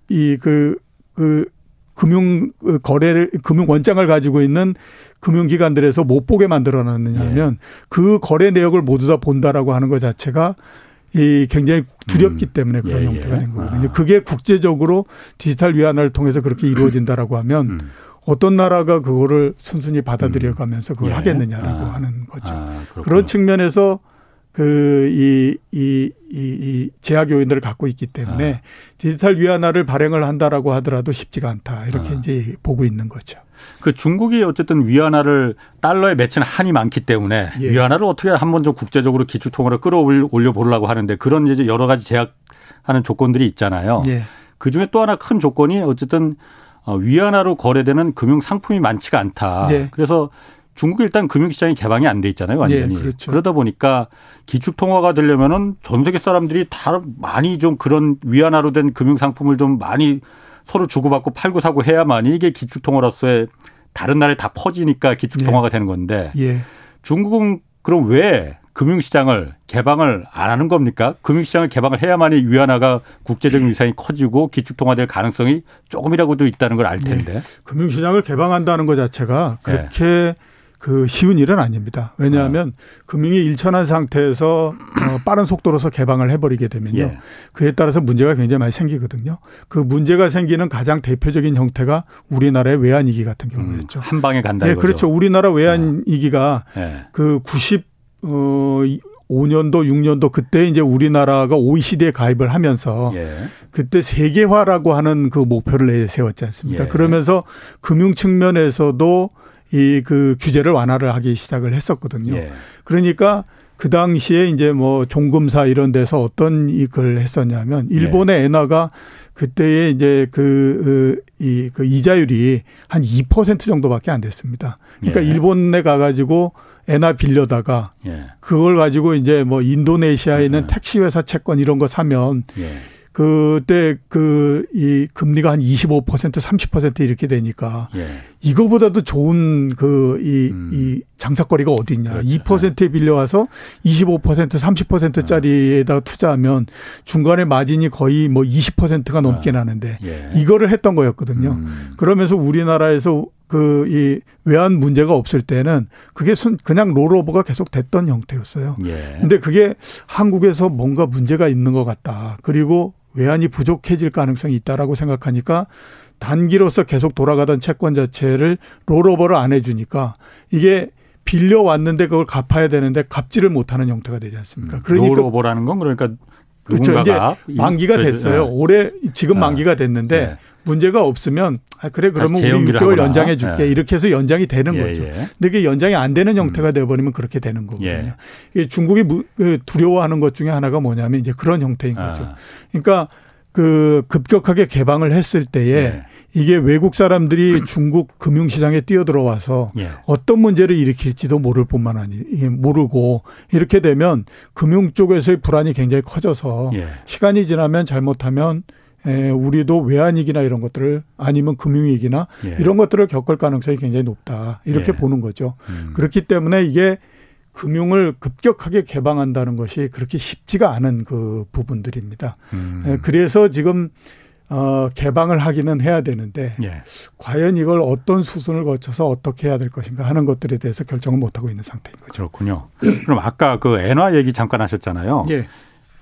그이그그 금융 거래를 금융 원장을 가지고 있는 금융기관들에서 못 보게 만들어 놨느냐면 네. 그 거래 내역을 모두 다 본다라고 하는 것 자체가 이 굉장히 두렵기 음. 때문에 그런 예, 형태가 예. 된 거거든요. 아. 그게 국제적으로 디지털 위안화를 통해서 그렇게 이루어진다라고 하면 음. 어떤 나라가 그거를 순순히 받아들여 가면서 그걸 음. 예. 하겠느냐라고 아. 하는 거죠. 아, 그런 측면에서 그, 이, 이, 이, 이 제약 요인들을 갖고 있기 때문에 아. 디지털 위안화를 발행을 한다라고 하더라도 쉽지가 않다. 이렇게 아. 이제 보고 있는 거죠. 그 중국이 어쨌든 위안화를 달러에 맺힌 한이 많기 때문에 예. 위안화를 어떻게 한 번 좀 국제적으로 기축통화로 끌어올려 보려고 하는데 그런 이제 여러 가지 제약하는 조건들이 있잖아요. 예. 그 중에 또 하나 큰 조건이 어쨌든 어, 위안화로 거래되는 금융 상품이 많지가 않다. 예. 그래서 중국이 일단 금융시장이 개방이 안 돼 있잖아요, 완전히. 예, 그렇죠. 그러다 보니까 기축 통화가 되려면은 전 세계 사람들이 다 많이 좀 그런 위안화로 된 금융 상품을 좀 많이 서로 주고받고 팔고 사고 해야만 이게 기축 통화로서의 다른 나라에 다 퍼지니까 기축 통화가 예. 되는 건데 예. 중국은 그럼 왜 금융시장을 개방을 안 하는 겁니까? 금융시장을 개방을 해야만이 위안화가 국제적인 위상이 커지고 기축통화될 가능성이 조금이라고도 있다는 걸 알 텐데. 네. 금융시장을 개방한다는 것 자체가 그렇게 네. 그 쉬운 일은 아닙니다. 왜냐하면 어. 금융이 일천한 상태에서 어 빠른 속도로서 개방을 해버리게 되면요. 예. 그에 따라서 문제가 굉장히 많이 생기거든요. 그 문제가 생기는 가장 대표적인 형태가 우리나라의 외환위기 같은 경우였죠. 음, 한 방에 간다. 네, 이거죠. 그렇죠. 우리나라 외환위기가 어. 예. 그 90, 어, 5년도, 6년도 그때 이제 우리나라가 OECD에 가입을 하면서 예. 그때 세계화라고 하는 그 목표를 내세웠지 않습니까? 예. 그러면서 금융 측면에서도 이 그 규제를 완화를 하기 시작을 했었거든요. 예. 그러니까 그 당시에 이제 뭐 종금사 이런 데서 어떤 이걸 했었냐면 일본의 예. 엔화가 그때에 이제 그, 이, 그 이자율이 한 2% 정도밖에 안 됐습니다. 그러니까 예. 일본에 가가지고 엔화 빌려다가 예. 그걸 가지고 이제 뭐 인도네시아에 있는 예. 택시회사 채권 이런 거 사면 예. 그때 그 이 금리가 한 25% 30% 이렇게 되니까 예. 이거보다도 좋은 그이이 음. 이 장사거리가 어디 있냐. 그렇죠. 2%에 빌려와서 25% 30%짜리에다가 투자하면 중간에 마진이 거의 뭐 20%가 넘게 아. 나는데 예. 이거를 했던 거였거든요. 음. 그러면서 우리나라에서 그 이 외환 문제가 없을 때는 그게 순 그냥 롤오버가 계속 됐던 형태였어요. 예. 근데 그게 한국에서 뭔가 문제가 있는 것 같다. 그리고 외환이 부족해질 가능성이 있다라고 생각하니까 단기로서 계속 돌아가던 채권 자체를 롤오버를 안 해주니까 이게 빌려 왔는데 그걸 갚아야 되는데 갚지를 못하는 형태가 되지 않습니까? 음, 그러니까 롤오버라는 건 그러니까 그렇죠. 이제 만기가 됐어요. 네. 올해 지금 아, 만기가 됐는데 네. 문제가 없으면 아 그래 그러면 우리 6개월 연장해 줄게 네. 이렇게 해서 연장이 되는 예, 거죠. 예. 근데 이게 연장이 안 되는 형태가 음. 돼 버리면 그렇게 되는 거거든요. 예. 중국이 그 두려워하는 것 중에 하나가 뭐냐면 이제 그런 형태인 아. 거죠. 그러니까 그 급격하게 개방을 했을 때에 예. 이게 외국 사람들이 중국 금융시장에 뛰어들어와서 예. 어떤 문제를 일으킬지도 모를 뿐만 아니라 모르고 이렇게 되면 금융 쪽에서의 불안이 굉장히 커져서 예. 시간이 지나면 잘못하면 에, 우리도 외환위기나 이런 것들을 아니면 금융위기나 예. 이런 것들을 겪을 가능성이 굉장히 높다. 이렇게 예. 보는 거죠. 음. 그렇기 때문에 이게 금융을 급격하게 개방한다는 것이 그렇게 쉽지가 않은 그 부분들입니다. 음. 에, 그래서 지금 어, 개방을 하기는 해야 되는데 예. 과연 이걸 어떤 수순을 거쳐서 어떻게 해야 될 것인가 하는 것들에 대해서 결정을 못 하고 있는 상태인 거죠. 그렇군요. 그럼 아까 그 엔화 얘기 잠깐 하셨잖아요. 예.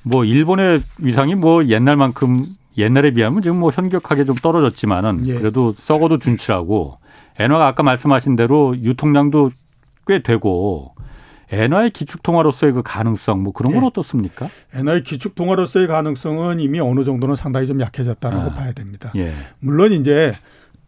뭐 일본의 위상이 뭐 옛날만큼 옛날에 비하면 지금 뭐 현격하게 좀 떨어졌지만은 예. 그래도 썩어도 준치라고 엔화가 아까 말씀하신 대로 유통량도 꽤 되고 엔화의 기축 통화로서의 그 가능성 뭐 그런 건 예. 어떻습니까? 엔화의 기축 통화로서의 가능성은 이미 어느 정도는 상당히 좀 약해졌다라고 아. 봐야 됩니다. 예. 물론 이제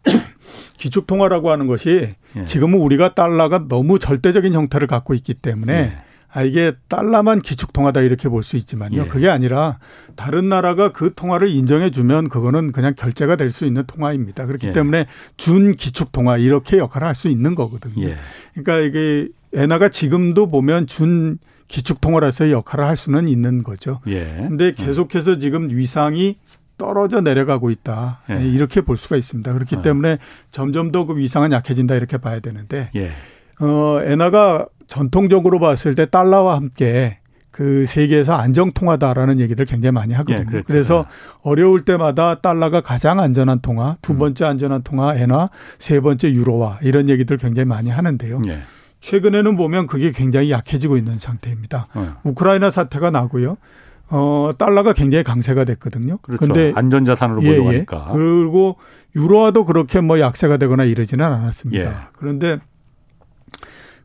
기축 통화라고 하는 것이 예. 지금은 우리가 달러가 너무 절대적인 형태를 갖고 있기 때문에 예. 아, 이게 달러만 기축통화다 이렇게 볼 수 있지만요. 예. 그게 아니라 다른 나라가 그 통화를 인정해 주면 그거는 그냥 결제가 될 수 있는 통화입니다. 그렇기 예. 때문에 준 기축통화 이렇게 역할을 할 수 있는 거거든요. 예. 그러니까 이게 엔화가 지금도 보면 준 기축통화로서의 역할을 할 수는 있는 거죠. 그런데 예. 계속해서 지금 위상이 떨어져 내려가고 있다. 예. 이렇게 볼 수가 있습니다. 그렇기 어. 때문에 점점 더 그 위상은 약해진다 이렇게 봐야 되는데 예. 어, 엔화가 전통적으로 봤을 때 달러와 함께 그 세계에서 안정 통화다라는 얘기들 굉장히 많이 하거든요. 예, 그렇죠. 그래서 어려울 때마다 달러가 가장 안전한 통화, 두 음. 번째 안전한 통화 엔화, 세 번째 유로화 이런 얘기들 굉장히 많이 하는데요. 예. 최근에는 보면 그게 굉장히 약해지고 있는 상태입니다. 어. 우크라이나 사태가 나고요. 어, 달러가 굉장히 강세가 됐거든요. 그렇죠. 근데 안전자산으로 예, 보려니까. 예. 그리고 유로화도 그렇게 뭐 약세가 되거나 이러지는 않았습니다. 예. 그런데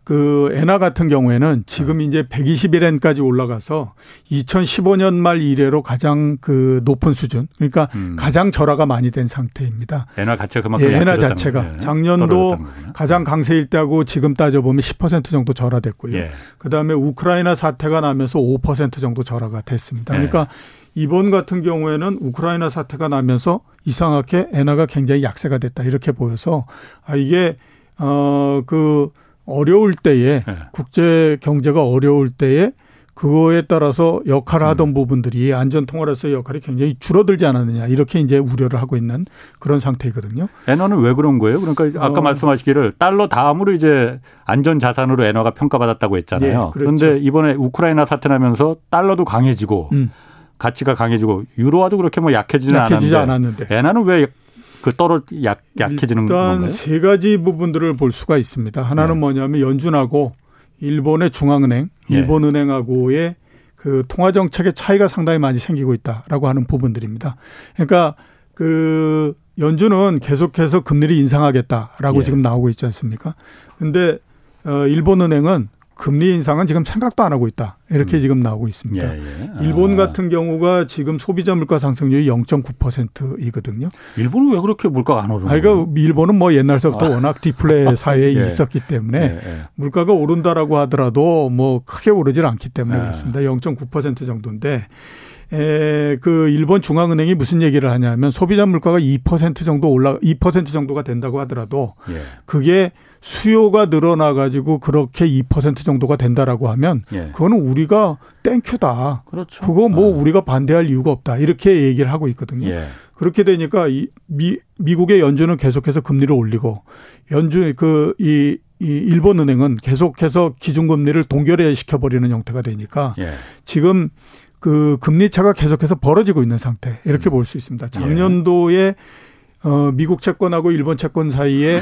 그 엔화 같은 경우에는 지금 네. 이제 121엔까지 올라가서 2015년 말 이래로 가장 그 높은 수준 그러니까 음. 가장 절하가 많이 된 상태입니다. 엔화 자체가 그만큼 예, 엔화 자체가 예. 작년도 가장 강세일 때하고 지금 따져 보면 10% 정도 절하됐고요. 예. 그다음에 우크라이나 사태가 나면서 5% 정도 절하가 됐습니다. 그러니까 예. 이번 같은 경우에는 우크라이나 사태가 나면서 이상하게 엔화가 굉장히 약세가 됐다 이렇게 보여서 아 이게 어그 어려울 때에 네. 국제 경제가 어려울 때에 그거에 따라서 역할을 하던 음. 부분들이 안전 통화로서의 역할이 굉장히 줄어들지 않았느냐 이렇게 이제 우려를 하고 있는 그런 상태거든요. 엔화는 왜 그런 거예요? 그러니까 아까 어. 말씀하시기를 달러 다음으로 이제 안전 자산으로 엔화가 평가받았다고 했잖아요. 예, 그렇죠. 그런데 이번에 우크라이나 사태 나면서 달러도 강해지고 음. 가치가 강해지고 유로화도 그렇게 뭐 약해지는 약해지지 않았는데, 않았는데. 엔화는 왜 그 떨어 약 약해지는 일단 건가요? 세 가지 부분들을 볼 수가 있습니다. 하나는 네. 뭐냐면 연준하고 일본의 중앙은행, 예. 일본은행하고의 그 통화 정책의 차이가 상당히 많이 생기고 있다라고 하는 부분들입니다. 그러니까 그 연준은 계속해서 금리를 인상하겠다라고 예. 지금 나오고 있지 않습니까? 근데 어 일본은행은 금리 인상은 지금 생각도 안 하고 있다. 이렇게 음. 지금 나오고 있습니다. 예, 예. 아. 일본 같은 경우가 지금 소비자 물가 상승률이 0.9%이거든요. 일본은 왜 그렇게 물가가 안 오르는 거예요? 그러니까 일본은 뭐 옛날서부터 아. 워낙 디플레 사회에 예. 있었기 때문에 예, 예. 물가가 오른다라고 하더라도 뭐 크게 오르질 않기 때문에 예. 그렇습니다. 0.9% 정도인데 에, 그 일본 중앙은행이 무슨 얘기를 하냐면 소비자 물가가 2% 정도 올라 2% 정도가 된다고 하더라도 그게 수요가 늘어나 가지고 그렇게 2% 정도가 된다라고 하면 예. 그거는 우리가 땡큐다. 그렇죠. 그거 뭐 어. 우리가 반대할 이유가 없다. 이렇게 얘기를 하고 있거든요. 예. 그렇게 되니까 이 미, 미국의 연준은 계속해서 금리를 올리고 연준 그이 이 일본 은행은 계속해서 기준금리를 동결해 시켜버리는 형태가 되니까 예. 지금 그 금리 차가 계속해서 벌어지고 있는 상태 이렇게 음. 볼수 있습니다. 작년도에 어 미국 채권하고 일본 채권 사이에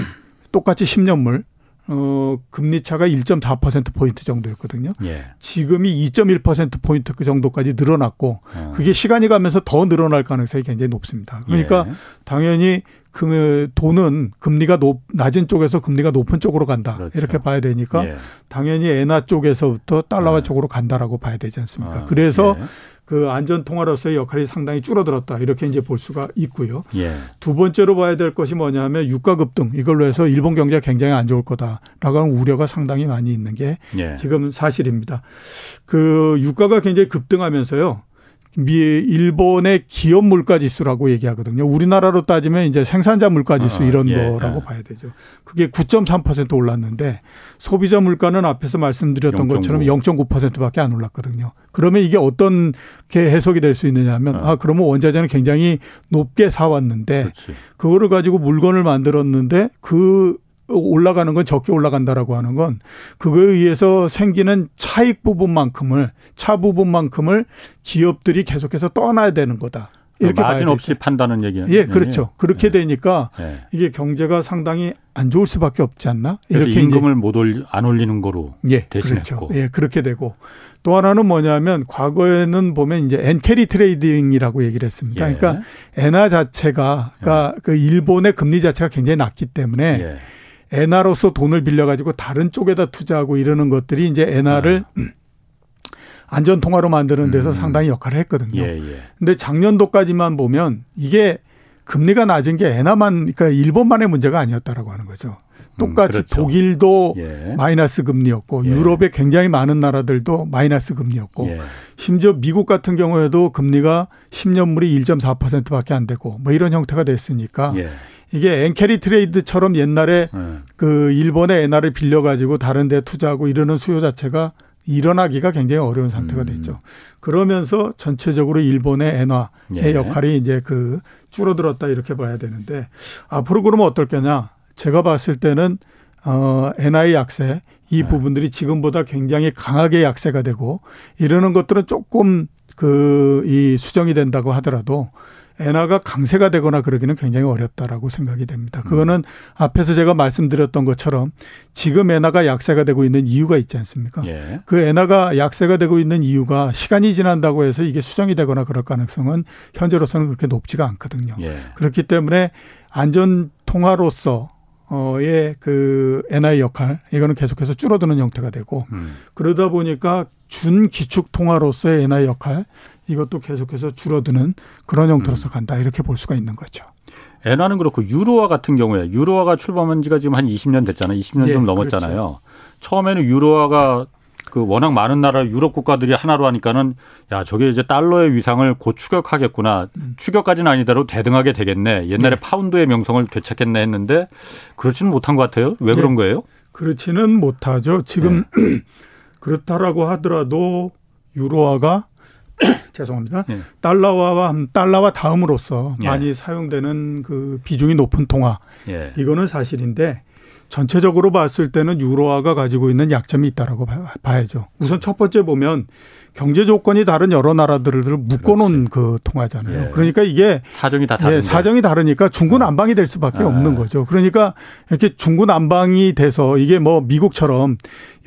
똑같이 10년물 어, 금리 차가 1.4% 포인트 정도였거든요. 예. 지금이 2.1% 포인트 그 정도까지 늘어났고 어. 그게 시간이 가면서 더 늘어날 가능성이 굉장히 높습니다. 그러니까 예. 당연히 그 돈은 금리가 높 낮은 쪽에서 금리가 높은 쪽으로 간다 그렇죠. 이렇게 봐야 되니까 예. 당연히 엔화 쪽에서부터 달러화 예. 쪽으로 간다라고 봐야 되지 않습니까? 아, 그래서 예. 그 안전 통화로서의 역할이 상당히 줄어들었다 이렇게 이제 볼 수가 있고요. 예. 두 번째로 봐야 될 것이 뭐냐면 유가 급등 이걸로 해서 일본 경제가 굉장히 안 좋을 거다라고 하는 우려가 상당히 많이 있는 게 예. 지금 사실입니다. 그 유가가 굉장히 급등하면서요. 미 일본의 기업 물가 지수라고 얘기하거든요. 우리나라로 따지면 이제 생산자 물가 지수 아, 이런 예, 거라고 예. 봐야 되죠. 그게 9.3% 올랐는데 소비자 물가는 앞에서 말씀드렸던 0.9. 것처럼 0.9%밖에 안 올랐거든요. 그러면 이게 어떤 게 해석이 될 수 있느냐면 아, 아 그러면 원자재는 굉장히 높게 사왔는데. 그거를 가지고 물건을 만들었는데 그 올라가는 건 적게 올라간다라고 하는 건 그거에 의해서 생기는 차익 부분만큼을 차 부분만큼을 기업들이 계속해서 떠나야 되는 거다. 이렇게 마진 없이 판다는 얘기는 예, 그렇죠. 그렇게 네. 되니까 네. 이게 경제가 상당히 안 좋을 수밖에 없지 않나? 이렇게 임금을 못 올, 안 올리는 거로 예, 대신했고. 그렇죠. 예, 그렇게 되고 또 하나는 뭐냐면 과거에는 보면 이제 엔캐리 트레이딩이라고 얘기를 했습니다. 예. 그러니까 엔화 자체가 그러니까 예. 그 일본의 금리 자체가 굉장히 낮기 때문에 예. 엔화로서 돈을 빌려가지고 다른 쪽에다 투자하고 이러는 것들이 이제 엔화를 아. 안전 통화로 만드는 데서 음. 상당히 역할을 했거든요. 예, 예. 근데 작년도까지만 보면 이게 금리가 낮은 게 엔화만 그러니까 일본만의 문제가 아니었다라고 하는 거죠. 똑같이 음, 그렇죠. 독일도 예. 마이너스 금리였고 예. 유럽의 굉장히 많은 나라들도 마이너스 금리였고 예. 심지어 미국 같은 경우에도 금리가 10년물이 1.4%밖에 안 되고 뭐 이런 형태가 됐으니까 예. 이게 엔캐리 트레이드처럼 옛날에 네. 그 일본의 엔화를 빌려가지고 다른 데 투자하고 이러는 수요 자체가 일어나기가 굉장히 어려운 상태가 음. 됐죠. 그러면서 전체적으로 일본의 엔화의 예. 역할이 이제 그 줄어들었다 이렇게 봐야 되는데 앞으로 그러면 어떨 거냐. 제가 봤을 때는 어, 엔화의 약세 이 네. 부분들이 지금보다 굉장히 강하게 약세가 되고 이러는 것들은 조금 그 이 수정이 된다고 하더라도 엔화가 강세가 되거나 그러기는 굉장히 어렵다라고 생각이 됩니다. 그거는 음. 앞에서 제가 말씀드렸던 것처럼 지금 엔화가 약세가 되고 있는 이유가 있지 않습니까? 예. 그 엔화가 약세가 되고 있는 이유가 시간이 지난다고 해서 이게 수정이 되거나 그럴 가능성은 현재로서는 그렇게 높지가 않거든요. 예. 그렇기 때문에 안전 통화로서 어의 그 NI 역할 이거는 계속해서 줄어드는 형태가 되고 음. 그러다 보니까 준 기축 통화로서의 NI 역할 이것도 계속해서 줄어드는 그런 형태로서 음. 간다 이렇게 볼 수가 있는 거죠. 엔화는 그렇고 유로화 같은 경우에 유로화가 출범한 지가 지금 한 20년 됐잖아요. 20년 예, 좀 넘었잖아요. 그렇죠. 처음에는 유로화가 그 워낙 많은 나라 유럽 국가들이 하나로 하니까는 야 저게 이제 달러의 위상을 곧 추격하겠구나 음. 추격까지는 아니더라도 대등하게 되겠네 옛날에 네. 파운드의 명성을 되찾겠네 했는데 그렇지는 못한 것 같아요 왜 네. 그런 거예요? 그렇지는 못하죠 지금 네. 그렇다라고 하더라도 유로화가 죄송합니다. 예. 달러와 달러와 다음으로서 예. 많이 사용되는 그 비중이 높은 통화 예. 이거는 사실인데 전체적으로 봤을 때는 유로화가 가지고 있는 약점이 있다라고 봐야죠. 우선 첫 번째 보면 경제 조건이 다른 여러 나라들을 묶어놓은 그 통화잖아요. 예. 그러니까 이게 사정이 다 다른데. 예, 사정이 다르니까 중구난방이 될 수밖에 아. 없는 거죠. 그러니까 이렇게 중구난방이 돼서 이게 뭐 미국처럼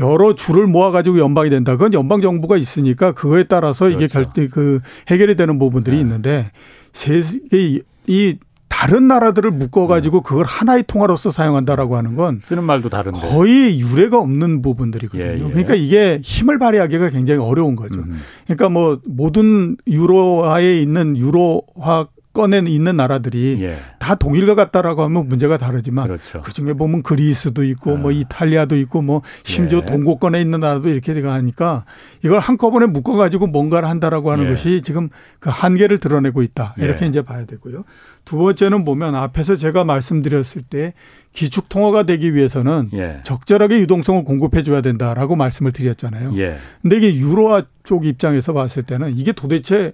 여러 줄을 모아가지고 연방이 된다. 그건 연방 정부가 있으니까 그거에 따라서 그렇죠. 이게 결, 그 해결이 되는 부분들이 네. 있는데 세계 이 다른 나라들을 묶어가지고 네. 그걸 하나의 통화로서 사용한다라고 하는 건 쓰는 말도 다른데 거의 유례가 없는 부분들이거든요. 예, 예. 그러니까 이게 힘을 발휘하기가 굉장히 어려운 거죠. 음. 그러니까 뭐 모든 유로화에 있는 유로화 건에 있는 나라들이 예. 다 독일과 같다라고 하면 문제가 다르지만 그렇죠. 그중에 보면 그리스도 있고 아. 뭐 이탈리아도 있고 뭐 심지어 예. 동고권에 있는 나라도 이렇게 되가 하니까 이걸 한꺼번에 묶어 가지고 뭔가를 한다라고 하는 예. 것이 지금 그 한계를 드러내고 있다. 이렇게 예. 이제 봐야 되고요. 두 번째는 보면 앞에서 제가 말씀드렸을 때 기축 통화가 되기 위해서는 예. 적절하게 유동성을 공급해 줘야 된다라고 말씀을 드렸잖아요. 예. 근데 이게 유로화 쪽 입장에서 봤을 때는 이게 도대체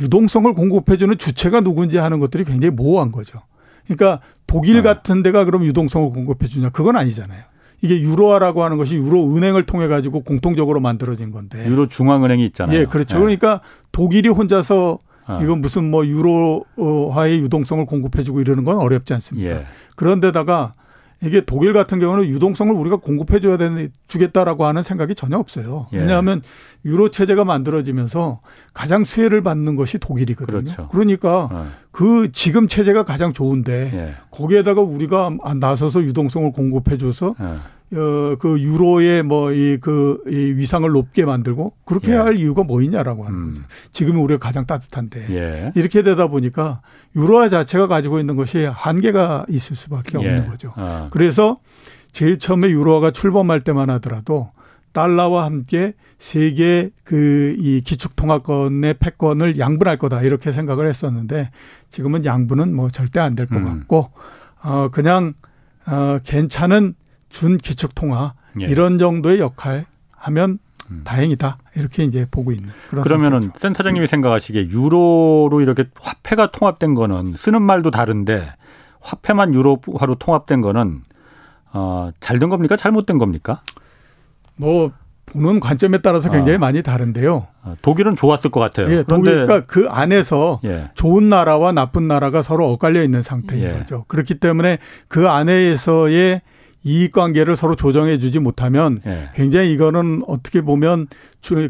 유동성을 공급해 주는 주체가 누군지 하는 것들이 굉장히 모호한 거죠. 그러니까 독일 어. 같은 데가 그럼 유동성을 공급해 주냐 그건 아니잖아요. 이게 유로화라고 하는 것이 유로 은행을 통해 가지고 공통적으로 만들어진 건데. 유로 중앙은행이 있잖아요. 예, 그렇죠. 예. 그러니까 독일이 혼자서 어. 이건 무슨 뭐 유로화의 유동성을 공급해주고 이러는 건 어렵지 않습니다. 예. 그런데다가 이게 독일 같은 경우는 유동성을 우리가 공급해 줘야 되는 주겠다라고 하는 생각이 전혀 없어요. 예. 왜냐하면 유로 체제가 만들어지면서 가장 수혜를 받는 것이 독일이거든요. 그렇죠. 그러니까 어. 그 지금 체제가 가장 좋은데 예. 거기에다가 우리가 나서서 유동성을 공급해 줘서 예. 어, 그 유로의 뭐이그 이 위상을 높게 만들고 그렇게 예. 할 이유가 뭐 있냐라고 하는 음. 거죠. 지금은 우리가 가장 따뜻한데 예. 이렇게 되다 보니까 유로화 자체가 가지고 있는 것이 한계가 있을 수밖에 예. 없는 거죠. 아. 그래서 제일 처음에 유로화가 출범할 때만 하더라도 달러와 함께 세계 그 이 기축 통화권의 패권을 양분할 거다 이렇게 생각을 했었는데 지금은 양분은 뭐 절대 안 될것 음. 같고 어 그냥 어 괜찮은 준 기축 통화 예. 이런 정도의 역할 하면 음. 다행이다 이렇게 이제 보고 있는 그런 그러면은 상태죠. 센터장님이 생각하시기에 유로로 이렇게 화폐가 통합된 거는 쓰는 말도 다른데 화폐만 유로화로 통합된 거는 어, 잘 된 겁니까 잘못된 겁니까? 뭐 보는 관점에 따라서 굉장히 아. 많이 다른데요. 아, 독일은 좋았을 것 같아요. 예, 독일, 그러니까 그 안에서 예. 좋은 나라와 나쁜 나라가 서로 엇갈려 있는 상태인 예. 거죠. 그렇기 때문에 그 안에서의 이익 관계를 서로 조정해 주지 못하면 예. 굉장히 이거는 어떻게 보면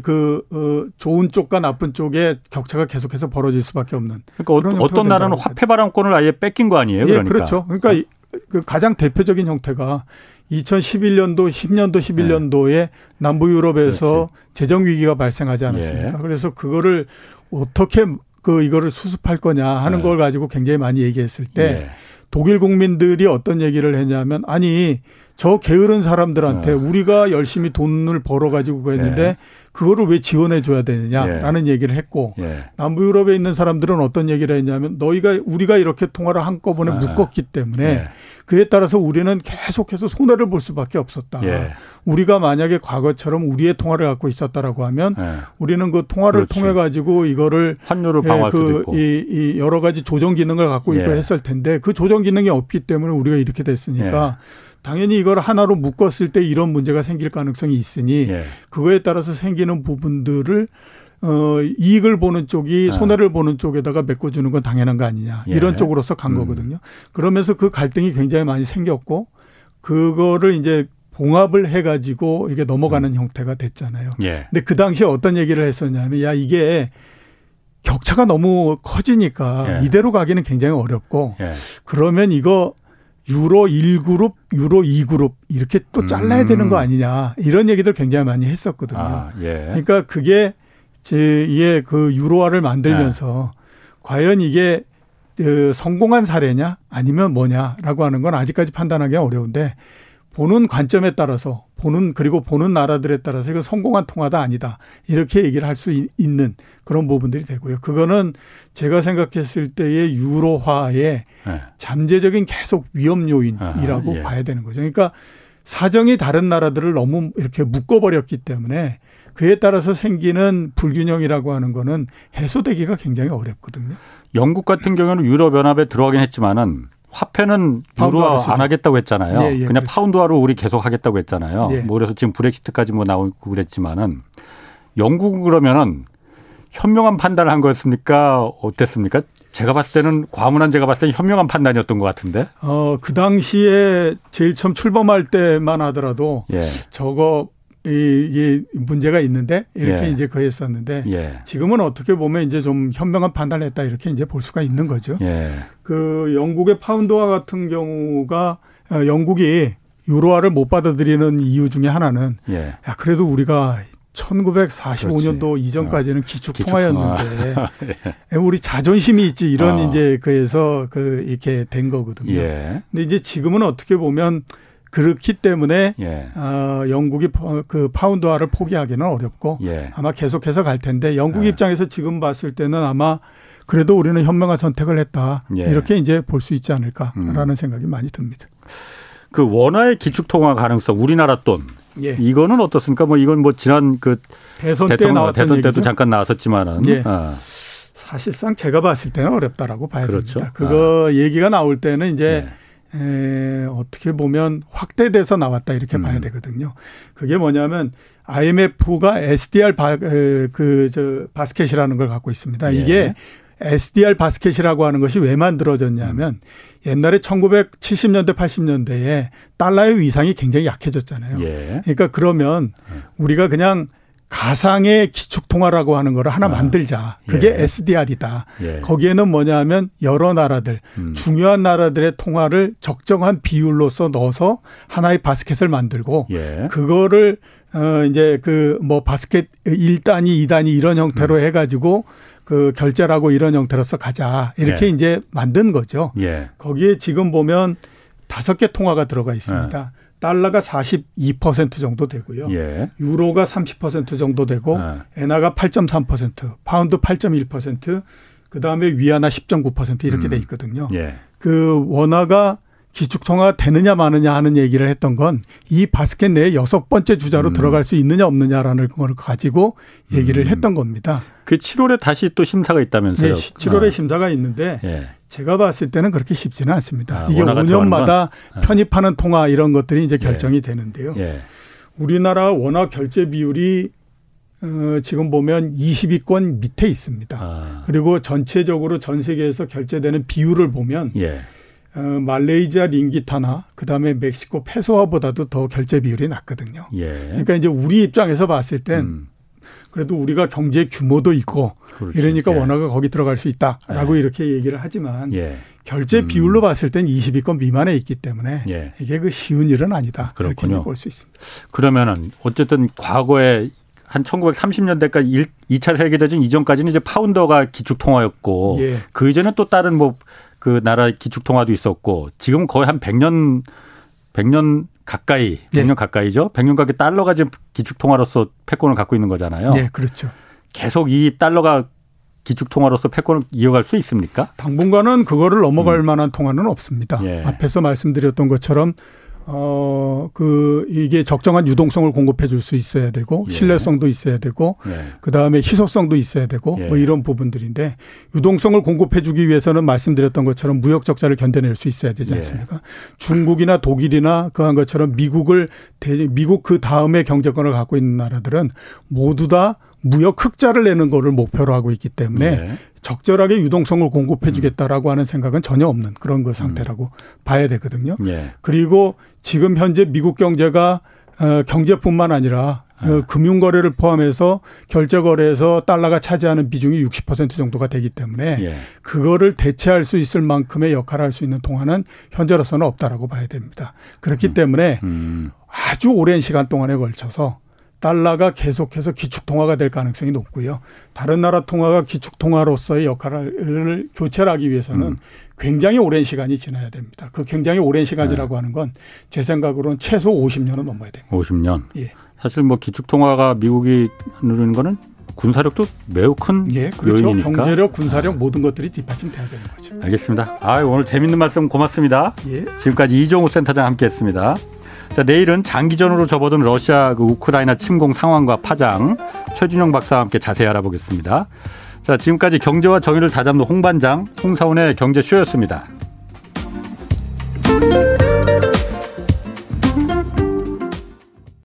그 어, 좋은 쪽과 나쁜 쪽에 격차가 계속해서 벌어질 수밖에 없는. 그러니까 어 떤 나라는 화폐 발행권을 아예 뺏긴 거 아니에요? 그러니까. 예, 그렇죠. 그러니까 어. 그 가장 대표적인 형태가 2011년도, 10년도, 11년도에 예. 남부 유럽에서 재정 위기가 발생하지 않았습니까? 예. 그래서 그거를 어떻게 그 이거를 수습할 거냐 하는 예. 걸 가지고 굉장히 많이 얘기했을 때 예. 독일 국민들이 어떤 얘기를 했냐면 아니 저 게으른 사람들한테 어. 우리가 열심히 돈을 벌어 가지고 했는데 예. 그거를 왜 지원해 줘야 되느냐라는 예. 얘기를 했고 예. 남부 유럽에 있는 사람들은 어떤 얘기를 했냐면 너희가 우리가 이렇게 통화를 한꺼번에 아. 묶었기 때문에 예. 그에 따라서 우리는 계속해서 손해를 볼 수밖에 없었다. 예. 우리가 만약에 과거처럼 우리의 통화를 갖고 있었다라고 하면 예. 우리는 그 통화를 그렇지. 통해 가지고 이거를 환율을 예, 방어할 그 수도 있고 이, 이 여러 가지 조정 기능을 갖고 있고 예. 했을 텐데 그 조정 기능이 없기 때문에 우리가 이렇게 됐으니까 예. 당연히 이걸 하나로 묶었을 때 이런 문제가 생길 가능성이 있으니 예. 그거에 따라서 생기는 부분들을 어, 이익을 보는 쪽이 아. 손해를 보는 쪽에다가 메꿔주는 건 당연한 거 아니냐. 예. 이런 쪽으로서 간 음. 거거든요. 그러면서 그 갈등이 굉장히 많이 생겼고, 그거를 이제 봉합을 해가지고 이게 넘어가는 음. 형태가 됐잖아요. 예. 근데 그 당시에 어떤 얘기를 했었냐면, 야, 이게 격차가 너무 커지니까 예. 이대로 가기는 굉장히 어렵고, 예. 그러면 이거 유로 1그룹, 유로 2그룹 이렇게 또 잘라야 되는 거 음. 아니냐 이런 얘기들 굉장히 많이 했었거든요. 아, 예. 그러니까 그게 제 이게 그 유로화를 만들면서 예. 과연 이게 그 성공한 사례냐 아니면 뭐냐라고 하는 건 아직까지 판단하기 어려운데 보는 관점에 따라서 보는 그리고 보는 나라들에 따라서 이거 성공한 통화다 아니다 이렇게 얘기를 할 수 있는 그런 부분들이 되고요. 그거는 제가 생각했을 때의 유로화의 네. 잠재적인 계속 위험 요인이라고 아, 예. 봐야 되는 거죠. 그러니까 사정이 다른 나라들을 너무 이렇게 묶어버렸기 때문에 그에 따라서 생기는 불균형이라고 하는 거는 해소되기가 굉장히 어렵거든요. 영국 같은 경우는 유럽 연합에 들어가긴 했지만은 화폐는 유로화 안 하겠다고 했잖아요. 예, 예, 그냥 그렇죠. 파운드화로 우리 계속 하겠다고 했잖아요. 예. 뭐 그래서 지금 브렉시트까지 뭐 나오고 그랬지만은 영국은 그러면은 현명한 판단을 한 거였습니까? 어땠습니까? 제가 봤을 때는 과문한 제가 봤을 때 현명한 판단이었던 것 같은데. 어, 그 당시에 제일 처음 출범할 때만 하더라도 예. 저거 이게 문제가 있는데 이렇게 예. 이제 그랬었는데 예. 지금은 어떻게 보면 이제 좀 현명한 판단을 했다 이렇게 이제 볼 수가 있는 거죠. 예. 그 영국의 파운드화 같은 경우가 어, 영국이 유로화를 못 받아들이는 이유 중에 하나는 예. 야 그래도 우리가 1945년도 그렇지. 이전까지는 어. 기축 통화였는데 예. 우리 자존심이 있지 이런 어. 이제 그래서 그 이렇게 된 거거든요. 예. 근데 이제 지금은 어떻게 보면 그렇기 때문에 예. 어, 영국이 그 파운드화를 포기하기는 어렵고 예. 아마 계속해서 갈 텐데 영국 예. 입장에서 지금 봤을 때는 아마 그래도 우리는 현명한 선택을 했다 예. 이렇게 이제 볼 수 있지 않을까라는 음. 생각이 많이 듭니다. 그 원화의 기축 통화 가능성 우리나라 돈 예. 이거는 어떻습니까? 뭐 이건 뭐 지난 그 대선 때 나왔던 대선 때도 얘기죠? 잠깐 나왔었지만은 예. 아. 사실상 제가 봤을 때는 어렵다라고 봐야 그렇죠? 됩니다. 그거 아. 얘기가 나올 때는 이제 예. 에, 어떻게 보면 확대돼서 나왔다 이렇게 음. 봐야 되거든요. 그게 뭐냐면 IMF가 SDR 바, 그 저 바스켓이라는 걸 갖고 있습니다. 예. 이게 SDR 바스켓이라고 하는 것이 왜 만들어졌냐면 음. 옛날에 1970년대 80년대에 달러의 위상이 굉장히 약해졌잖아요. 예. 그러니까 그러면 음. 우리가 그냥 가상의 기축통화라고 하는 거를 하나 아, 만들자. 그게 예. SDR이다. 예. 거기에는 뭐냐면 여러 나라들, 음. 중요한 나라들의 통화를 적정한 비율로서 넣어서 하나의 바스켓을 만들고 예. 그거를 어 이제 그 뭐 바스켓 1단위, 2단위 이런 형태로 음. 해 가지고 그 결제라고 이런 형태로서 가자. 이렇게 예. 이제 만든 거죠. 예. 거기에 지금 보면 다섯 개 통화가 들어가 있습니다. 예. 달러가 42% 정도 되고요. 예. 유로가 30% 정도 되고 아. 엔화가 8.3%, 파운드 8.1%, 그다음에 위안화 10.9% 이렇게 음. 돼 있거든요. 예. 그 원화가 기축통화가 되느냐 마느냐 하는 얘기를 했던 건 이 바스켓 내에 여섯 번째 주자로 음. 들어갈 수 있느냐 없느냐라는 걸 가지고 얘기를 음. 했던 겁니다. 그 7월에 다시 또 심사가 있다면서요? 네, 7월에 아. 심사가 있는데 예. 제가 봤을 때는 그렇게 쉽지는 않습니다. 아, 이게 5년마다 아. 편입하는 통화 이런 것들이 이제 예. 결정이 예. 되는데요. 예. 우리나라 원화 결제 비율이 어, 지금 보면 20위권 밑에 있습니다. 아. 그리고 전체적으로 전 세계에서 결제되는 비율을 보면 예. 어, 말레이시아 링기타나 그다음에 멕시코 페소화보다도 더 결제 비율이 낮거든요. 예. 그러니까 이제 우리 입장에서 봤을 땐 음. 그래도 우리가 경제 규모도 있고 그렇죠. 이러니까 예. 원화가 거기 들어갈 수 있다라고 예. 이렇게 얘기를 하지만 예. 결제 음. 비율로 봤을 땐 20위권 미만에 있기 때문에 예. 이게 그 쉬운 일은 아니다. 그렇군요. 그렇게 볼수 있습니다. 그러면은 어쨌든 과거에 한 1930년대까지 1, 2차 세계대전 이전까지는 이제 파운더가 기축 통화였고 예. 그 이전에 또 다른 뭐 그 나라 기축 통화도 있었고 지금 거의 한 100년 100년 가까이 100년 네. 가까이죠. 100년 가까이 달러가 지금 기축 통화로서 패권을 갖고 있는 거잖아요. 네, 그렇죠. 계속 이 달러가 기축 통화로서 패권을 이어갈 수 있습니까? 당분간은 그거를 넘어갈 음. 만한 통화는 없습니다. 예. 앞에서 말씀드렸던 것처럼 어, 그, 이게 적정한 유동성을 공급해 줄 수 있어야 되고, 예. 신뢰성도 있어야 되고, 예. 그 다음에 희소성도 있어야 되고, 예. 뭐 이런 부분들인데, 유동성을 공급해 주기 위해서는 말씀드렸던 것처럼 무역 적자를 견뎌낼 수 있어야 되지 예. 않습니까? 중국이나 독일이나 그한 것처럼 미국을, 미국 그 다음에 경제권을 갖고 있는 나라들은 모두 다 무역 흑자를 내는 거를 목표로 하고 있기 때문에 네. 적절하게 유동성을 공급해 주겠다라고 하는 생각은 전혀 없는 그런 그 상태라고 음. 봐야 되거든요. 네. 그리고 지금 현재 미국 경제가 어, 경제뿐만 아니라 네. 금융 거래를 포함해서 결제 거래에서 달러가 차지하는 비중이 60% 정도가 되기 때문에 예. 그거를 대체할 수 있을 만큼의 역할을 할 수 있는 통화는 현재로서는 없다라고 봐야 됩니다. 그렇기 음. 때문에 음. 아주 오랜 시간 동안에 걸쳐서 달러가 계속해서 기축통화가 될 가능성이 높고요. 다른 나라 통화가 기축통화로서의 역할을 교체를 하기 위해서는 음. 굉장히 오랜 시간이 지나야 됩니다. 그 굉장히 오랜 시간이라고 네. 하는 건 제 생각으로는 최소 50년은 넘어야 됩니다. 50년. 예. 사실 뭐 기축통화가 미국이 누르는 거는 군사력도 매우 큰 예, 그렇죠. 요인이니까. 경제력, 군사력 아. 모든 것들이 뒷받침돼야 되는 거죠. 알겠습니다. 아, 오늘 재밌는 말씀 고맙습니다. 예. 지금까지 이종우 센터장 함께했습니다. 자, 내일은 장기전으로 접어든 러시아 그 우크라이나 침공 상황과 파장 최준영 박사와 함께 자세히 알아보겠습니다. 자, 지금까지 경제와 정의를 다잡는 홍반장 홍사원의 경제쇼였습니다.